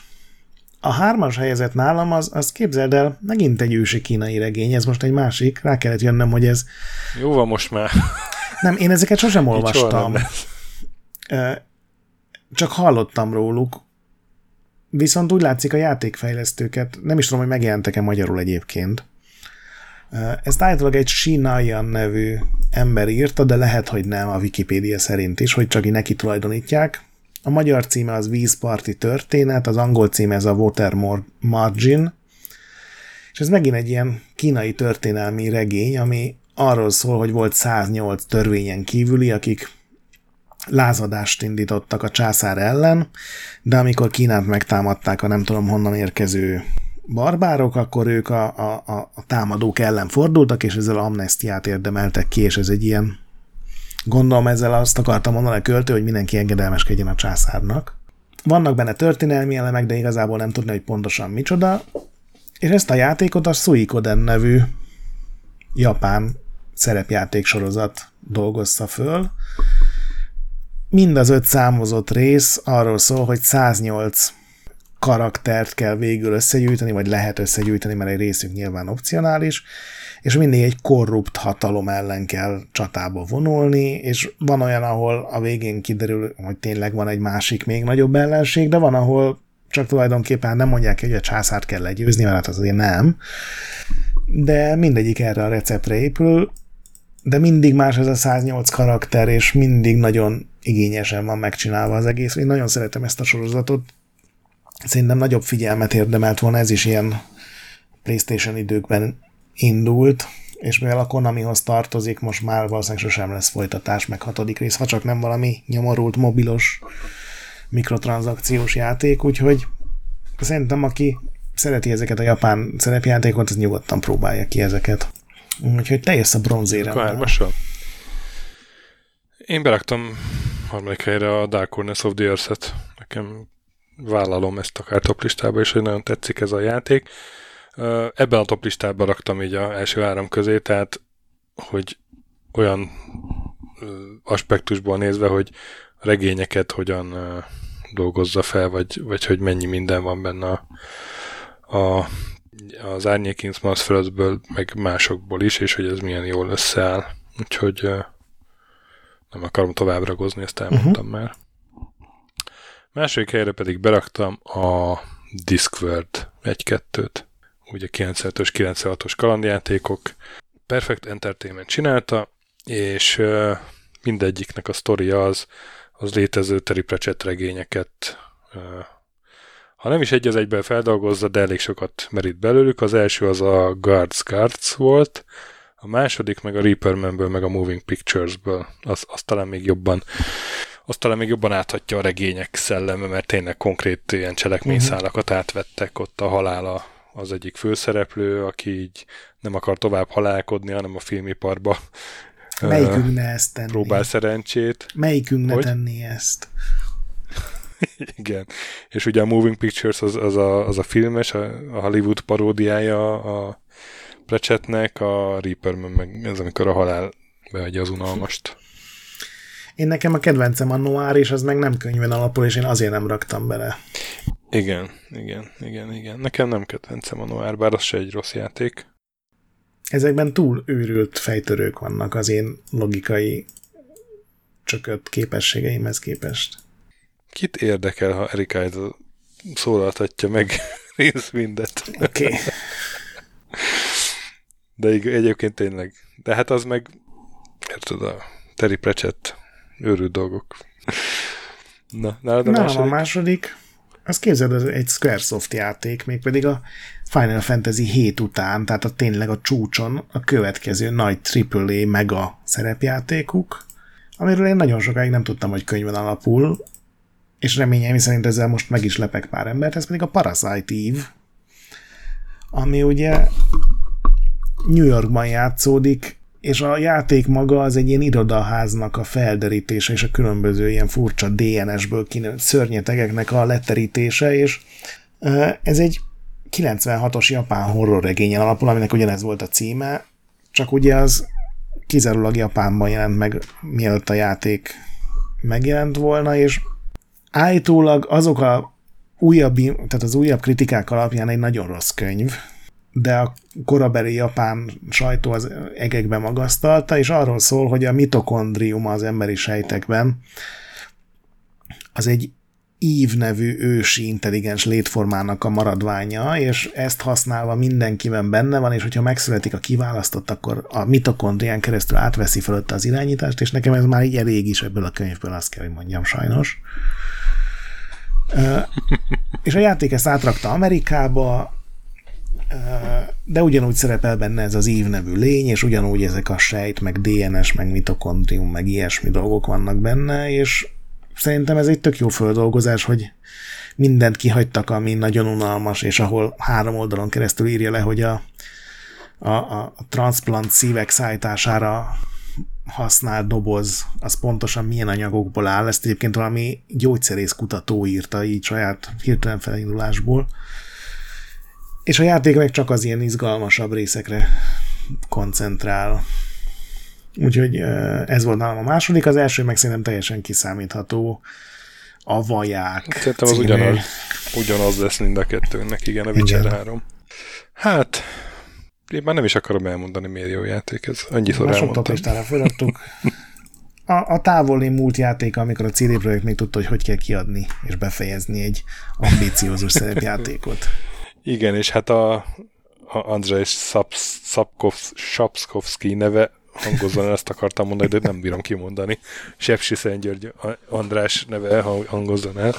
a hármas helyezett nálam, az, az képzeld el, megint egy ősi kínai regény, ez most egy másik, rá kellett jönnöm, hogy ez... Jó van most már. Nem, én ezeket sosem olvastam. Csak hallottam róluk, viszont úgy látszik a játékfejlesztőket, nem is tudom, hogy megjelentek-e magyarul egyébként, ezt állítólag egy Shinayan nevű ember írta, de lehet, hogy nem a Wikipédia szerint is, hogy csak neki tulajdonítják. A magyar címe az Vízparti történet, az angol címe ez a Water Margin, és ez megint egy ilyen kínai történelmi regény, ami arról szól, hogy volt 108 törvényen kívüli, akik lázadást indítottak a császár ellen, de amikor Kínát megtámadták a nem tudom honnan érkező barbárok, akkor ők a, a, a, támadók ellen fordultak, és ezzel amnestiát érdemeltek ki, és ez egy ilyen, gondolom ezzel azt akartam mondani a költő, hogy mindenki engedelmeskedjen a császárnak. Vannak benne történelmi elemek, de igazából nem tudni, hogy pontosan micsoda, és ezt a játékot a Suikoden nevű japán szerepjáték sorozat dolgozza föl. Mind az öt számozott rész arról szól, hogy 108 karaktert kell végül összegyűjteni, vagy lehet összegyűjteni, mert egy részük nyilván opcionális, és mindig egy korrupt hatalom ellen kell csatába vonulni, és van olyan, ahol a végén kiderül, hogy tényleg van egy másik, még nagyobb ellenség, de van, ahol csak tulajdonképpen nem mondják, hogy a császárt kell legyőzni, mert hát azért nem. De mindegyik erre a receptre épül, de mindig más ez a 108 karakter, és mindig nagyon igényesen van megcsinálva az egész. Én nagyon szeretem ezt a sorozatot, Szerintem nagyobb figyelmet érdemelt volna, ez is ilyen PlayStation időkben indult, és mivel a Konamihoz tartozik, most már valószínűleg sosem lesz folytatás, meg hatodik rész, ha csak nem valami nyomorult mobilos mikrotranszakciós játék, úgyhogy szerintem aki szereti ezeket a japán szerepjátékot, az nyugodtan próbálja ki ezeket. Úgyhogy te jössz a bronzére. Én beraktam harmadik helyre a Dark Corners of the Earth-et. Nekem vállalom ezt akár top listába, és hogy nagyon tetszik ez a játék. Ebben a top listában raktam így a első három közé, tehát hogy olyan aspektusból nézve, hogy regényeket hogyan dolgozza fel, vagy, vagy hogy mennyi minden van benne a, a, az Árnyék Innsmouth meg másokból is, és hogy ez milyen jól összeáll. Úgyhogy nem akarom tovább ragozni, ezt elmondtam uh-huh. már. Második helyre pedig beraktam a Discworld 1-2-t, ugye 95-ös, 96-os kalandjátékok. Perfect Entertainment csinálta, és mindegyiknek a sztoria az, az létező Terry Pratchett regényeket ha nem is egy az egyben feldolgozza, de elég sokat merít belőlük. Az első az a Guards Guards volt, a második meg a Reaper Man-ből, meg a Moving Pictures-ből. Az, az talán még jobban azt talán még jobban áthatja a regények szelleme, mert tényleg konkrét ilyen cselekményszálakat uh-huh. átvettek ott a halála az egyik főszereplő, aki így nem akar tovább halálkodni, hanem a filmiparba Melyikünk ne ezt tenni? Próbál szerencsét. Melyikünk ne tenni ezt? Igen. És ugye a Moving Pictures az, az, a, az a filmes, a, a Hollywood paródiája a Precsetnek, a Reaper meg ez, amikor a halál beadja az unalmast. Én nekem a kedvencem a Noir, és az meg nem könyven alapul, és én azért nem raktam bele. Igen, igen, igen, igen. Nekem nem kedvencem a Noir, bár az se egy rossz játék. Ezekben túl őrült fejtörők vannak az én logikai csökött képességeimhez képest. Kit érdekel, ha Erika Idle szólaltatja meg részmindet? Oké. Okay. De egyébként tényleg. De hát az meg, érted, a Terry Pratchett őrült dolgok. Na, nálad a Na, második? a második, az képzeld, ez egy Squaresoft játék, mégpedig a Final Fantasy 7 után, tehát a tényleg a csúcson a következő nagy AAA mega szerepjátékuk, amiről én nagyon sokáig nem tudtam, hogy könyvön alapul, és reményeim szerint ezzel most meg is lepek pár embert, ez pedig a Parasite Eve, ami ugye New Yorkban játszódik, és a játék maga az egy ilyen irodaháznak a felderítése, és a különböző ilyen furcsa DNS-ből kinőtt szörnyetegeknek a leterítése, és ez egy 96-os japán horror regényen alapul, aminek ugyanez volt a címe, csak ugye az kizárólag Japánban jelent meg, mielőtt a játék megjelent volna, és állítólag azok a újabb, tehát az újabb kritikák alapján egy nagyon rossz könyv, de a korabeli japán sajtó az egekbe magasztalta, és arról szól, hogy a mitokondrium az emberi sejtekben az egy ív nevű ősi intelligens létformának a maradványa, és ezt használva mindenkiben benne van, és hogyha megszületik a kiválasztott, akkor a mitokondrián keresztül átveszi fölötte az irányítást, és nekem ez már így elég is ebből a könyvből, azt kell, hogy mondjam sajnos. és a játék ezt átrakta Amerikába, de ugyanúgy szerepel benne ez az ív nevű lény, és ugyanúgy ezek a sejt, meg DNS, meg mitokondrium, meg ilyesmi dolgok vannak benne, és szerintem ez egy tök jó földolgozás, hogy mindent kihagytak, ami nagyon unalmas, és ahol három oldalon keresztül írja le, hogy a, a, a transplant szívek szállítására használt doboz, az pontosan milyen anyagokból áll. Ezt egyébként valami gyógyszerész kutató írta így saját hirtelen felindulásból. És a játék meg csak az ilyen izgalmasabb részekre koncentrál. Úgyhogy ez volt nálam a második, az első meg szerintem teljesen kiszámítható. A vaják Szerintem az ugyanaz, ugyanaz lesz mind a kettőnek, igen, a Witcher igen. 3. Hát, én már nem is akarom elmondani, miért jó játék ez. Annyiszor Már elmondtam. feladtuk. A, a távoli múlt játék, amikor a CD Projekt még tudta, hogy hogy kell kiadni és befejezni egy ambíciózus szerepjátékot. Igen, és hát a, a Andrzej Sapkowski neve hangozzon ezt akartam mondani, de nem bírom kimondani. Sepsi György András neve hangozzon el.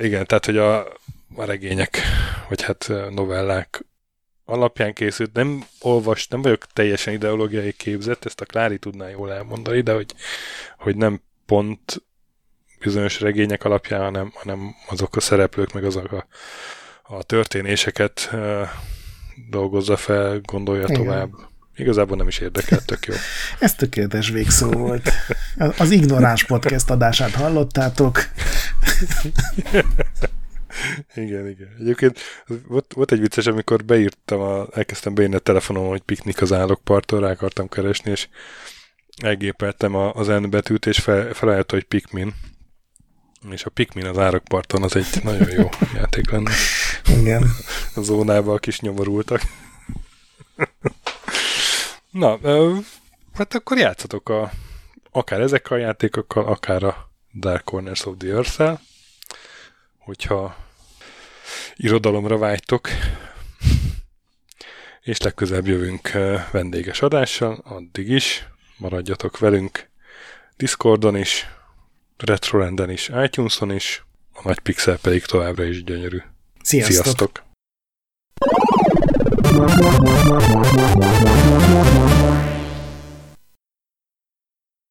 Igen, tehát, hogy a, a regények, vagy hát novellák alapján készült. Nem olvas, nem vagyok teljesen ideológiai képzett, ezt a Klári tudná jól elmondani, de hogy, hogy nem pont bizonyos regények alapján, hanem, hanem azok a szereplők, meg azok a, a történéseket uh, dolgozza fel, gondolja Igen. tovább. Igazából nem is érdekel, tök jó. Ez tökéletes végszó volt. Az Ignoráns Podcast adását hallottátok. igen, igen. Egyébként volt, volt egy vicces, amikor beírtam, a, elkezdtem beírni a telefonom, hogy piknik az állokparton, rá akartam keresni, és elgépeltem a, az N betűt, és fel, felállt, hogy Pikmin. És a Pikmin az árokparton az egy nagyon jó játék lenne. Igen. A zónában a kis nyomorultak. Na, hát akkor játszatok a, akár ezekkel a játékokkal, akár a Dark Corners of the earth hogyha irodalomra vágytok, és legközelebb jövünk vendéges adással, addig is maradjatok velünk Discordon is, Retrorenden is, iTunes-on is, a nagy pixel pedig továbbra is gyönyörű. Sziasztok! Sziasztok.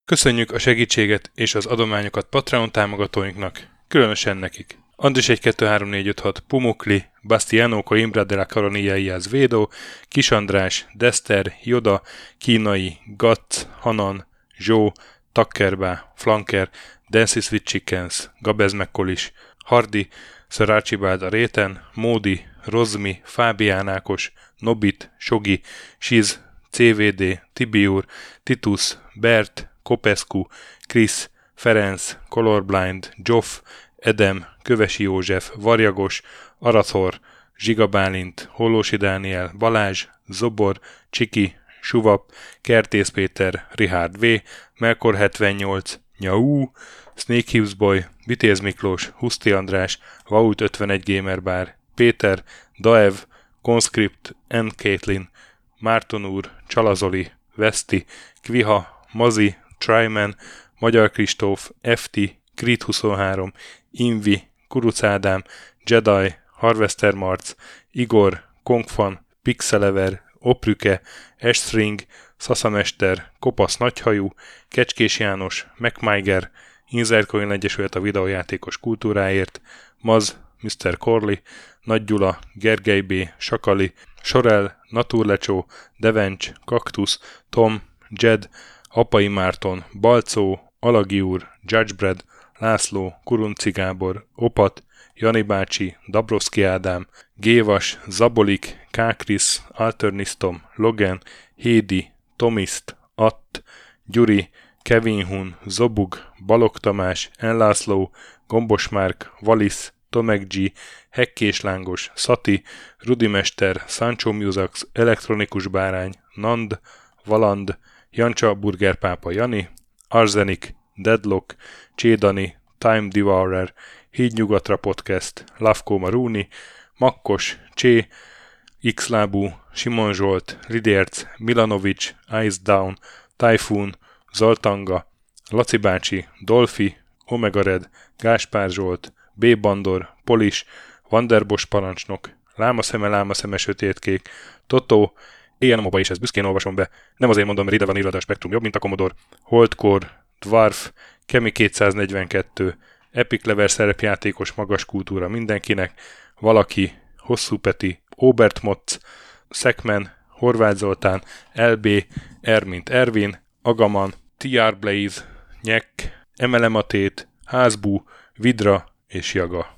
Köszönjük a segítséget és az adományokat Patreon támogatóinknak, különösen nekik. Andris 1 2 3 4 5 6 Pumukli, Bastiano Coimbra de la Caronilla Iaz Védó, Kis András, Dester, Joda, Kínai, Gatt, Hanan, Zsó, Takkerbá, Flanker, Dancy Sweet Chickens, Gabez Mekkolis, Hardi, Sir Archibald a Réten, Módi, Rozmi, Fábián Ákos, Nobit, Sogi, Siz, CVD, Tibiur, Titus, Bert, Kopescu, Krisz, Ferenc, Colorblind, Joff, Edem, Kövesi József, Varjagos, Arathor, Zsigabálint, Hollósi Dániel, Balázs, Zobor, Csiki, Suvap, Kertész Péter, Richard V, Melkor 78, Nyau, Snake Hughes Boy, Vitéz Miklós, Huszti András, Vaut 51 Gamer Bar, Péter, Daev, Conscript, N. Caitlin, Márton úr, Csalazoli, Veszti, Kviha, Mazi, Tryman, Magyar Kristóf, FT, Krit 23, Invi, Kuruc Ádám, Jedi, Harvester Marc, Igor, Kongfan, Pixelever, Oprüke, Estring, Szaszamester, Kopasz Nagyhajú, Kecskés János, MacMiger, Inzertcoin Egyesület a videójátékos kultúráért, Maz, Mr. Corley, Nagy Gyula, Gergely B., Sakali, Sorel, Naturlecsó, Devencs, Kaktusz, Tom, Jed, Apai Márton, Balcó, Alagi úr, Judgebred, László, Kurunci Gábor, Opat, Jani bácsi, Dabroszki Ádám, Gévas, Zabolik, Kákris, Alternisztom, Logan, Hédi, Tomiszt, Att, Gyuri, Kevin Hun, Zobug, Balog Tamás, Enlászló, Gombos Márk, Valisz, Tomek G, Hekkés Lángos, Szati, Rudimester, Sancho Musax, Elektronikus Bárány, Nand, Valand, Jancsa Burgerpápa Jani, Arzenik, Deadlock, Csédani, Time Devourer, Hídnyugatra Podcast, Lavko Maruni, Makkos, Csé, Xlábú, Simon Zsolt, Lidérc, Milanovic, Ice Down, Typhoon, Zoltanga, Laci bácsi, Dolfi, Omega Red, Gáspár Zsolt, B. Bandor, Polis, Vanderbos parancsnok, Lámaszeme, Lámaszeme, Sötétkék, Totó, éjjel is ezt büszkén olvasom be, nem azért mondom, ide van írva a spektrum jobb, mint a Commodore, Holdcore, Dwarf, Kemi 242, Epic Level szerepjátékos magas kultúra mindenkinek, valaki, Hosszú Peti, Obert Motz, Szekmen, Horváth Zoltán, LB, Ermint Ervin, Agaman, TR Blaze, Nyek, Emelematét, Házbú, Vidra és Jaga.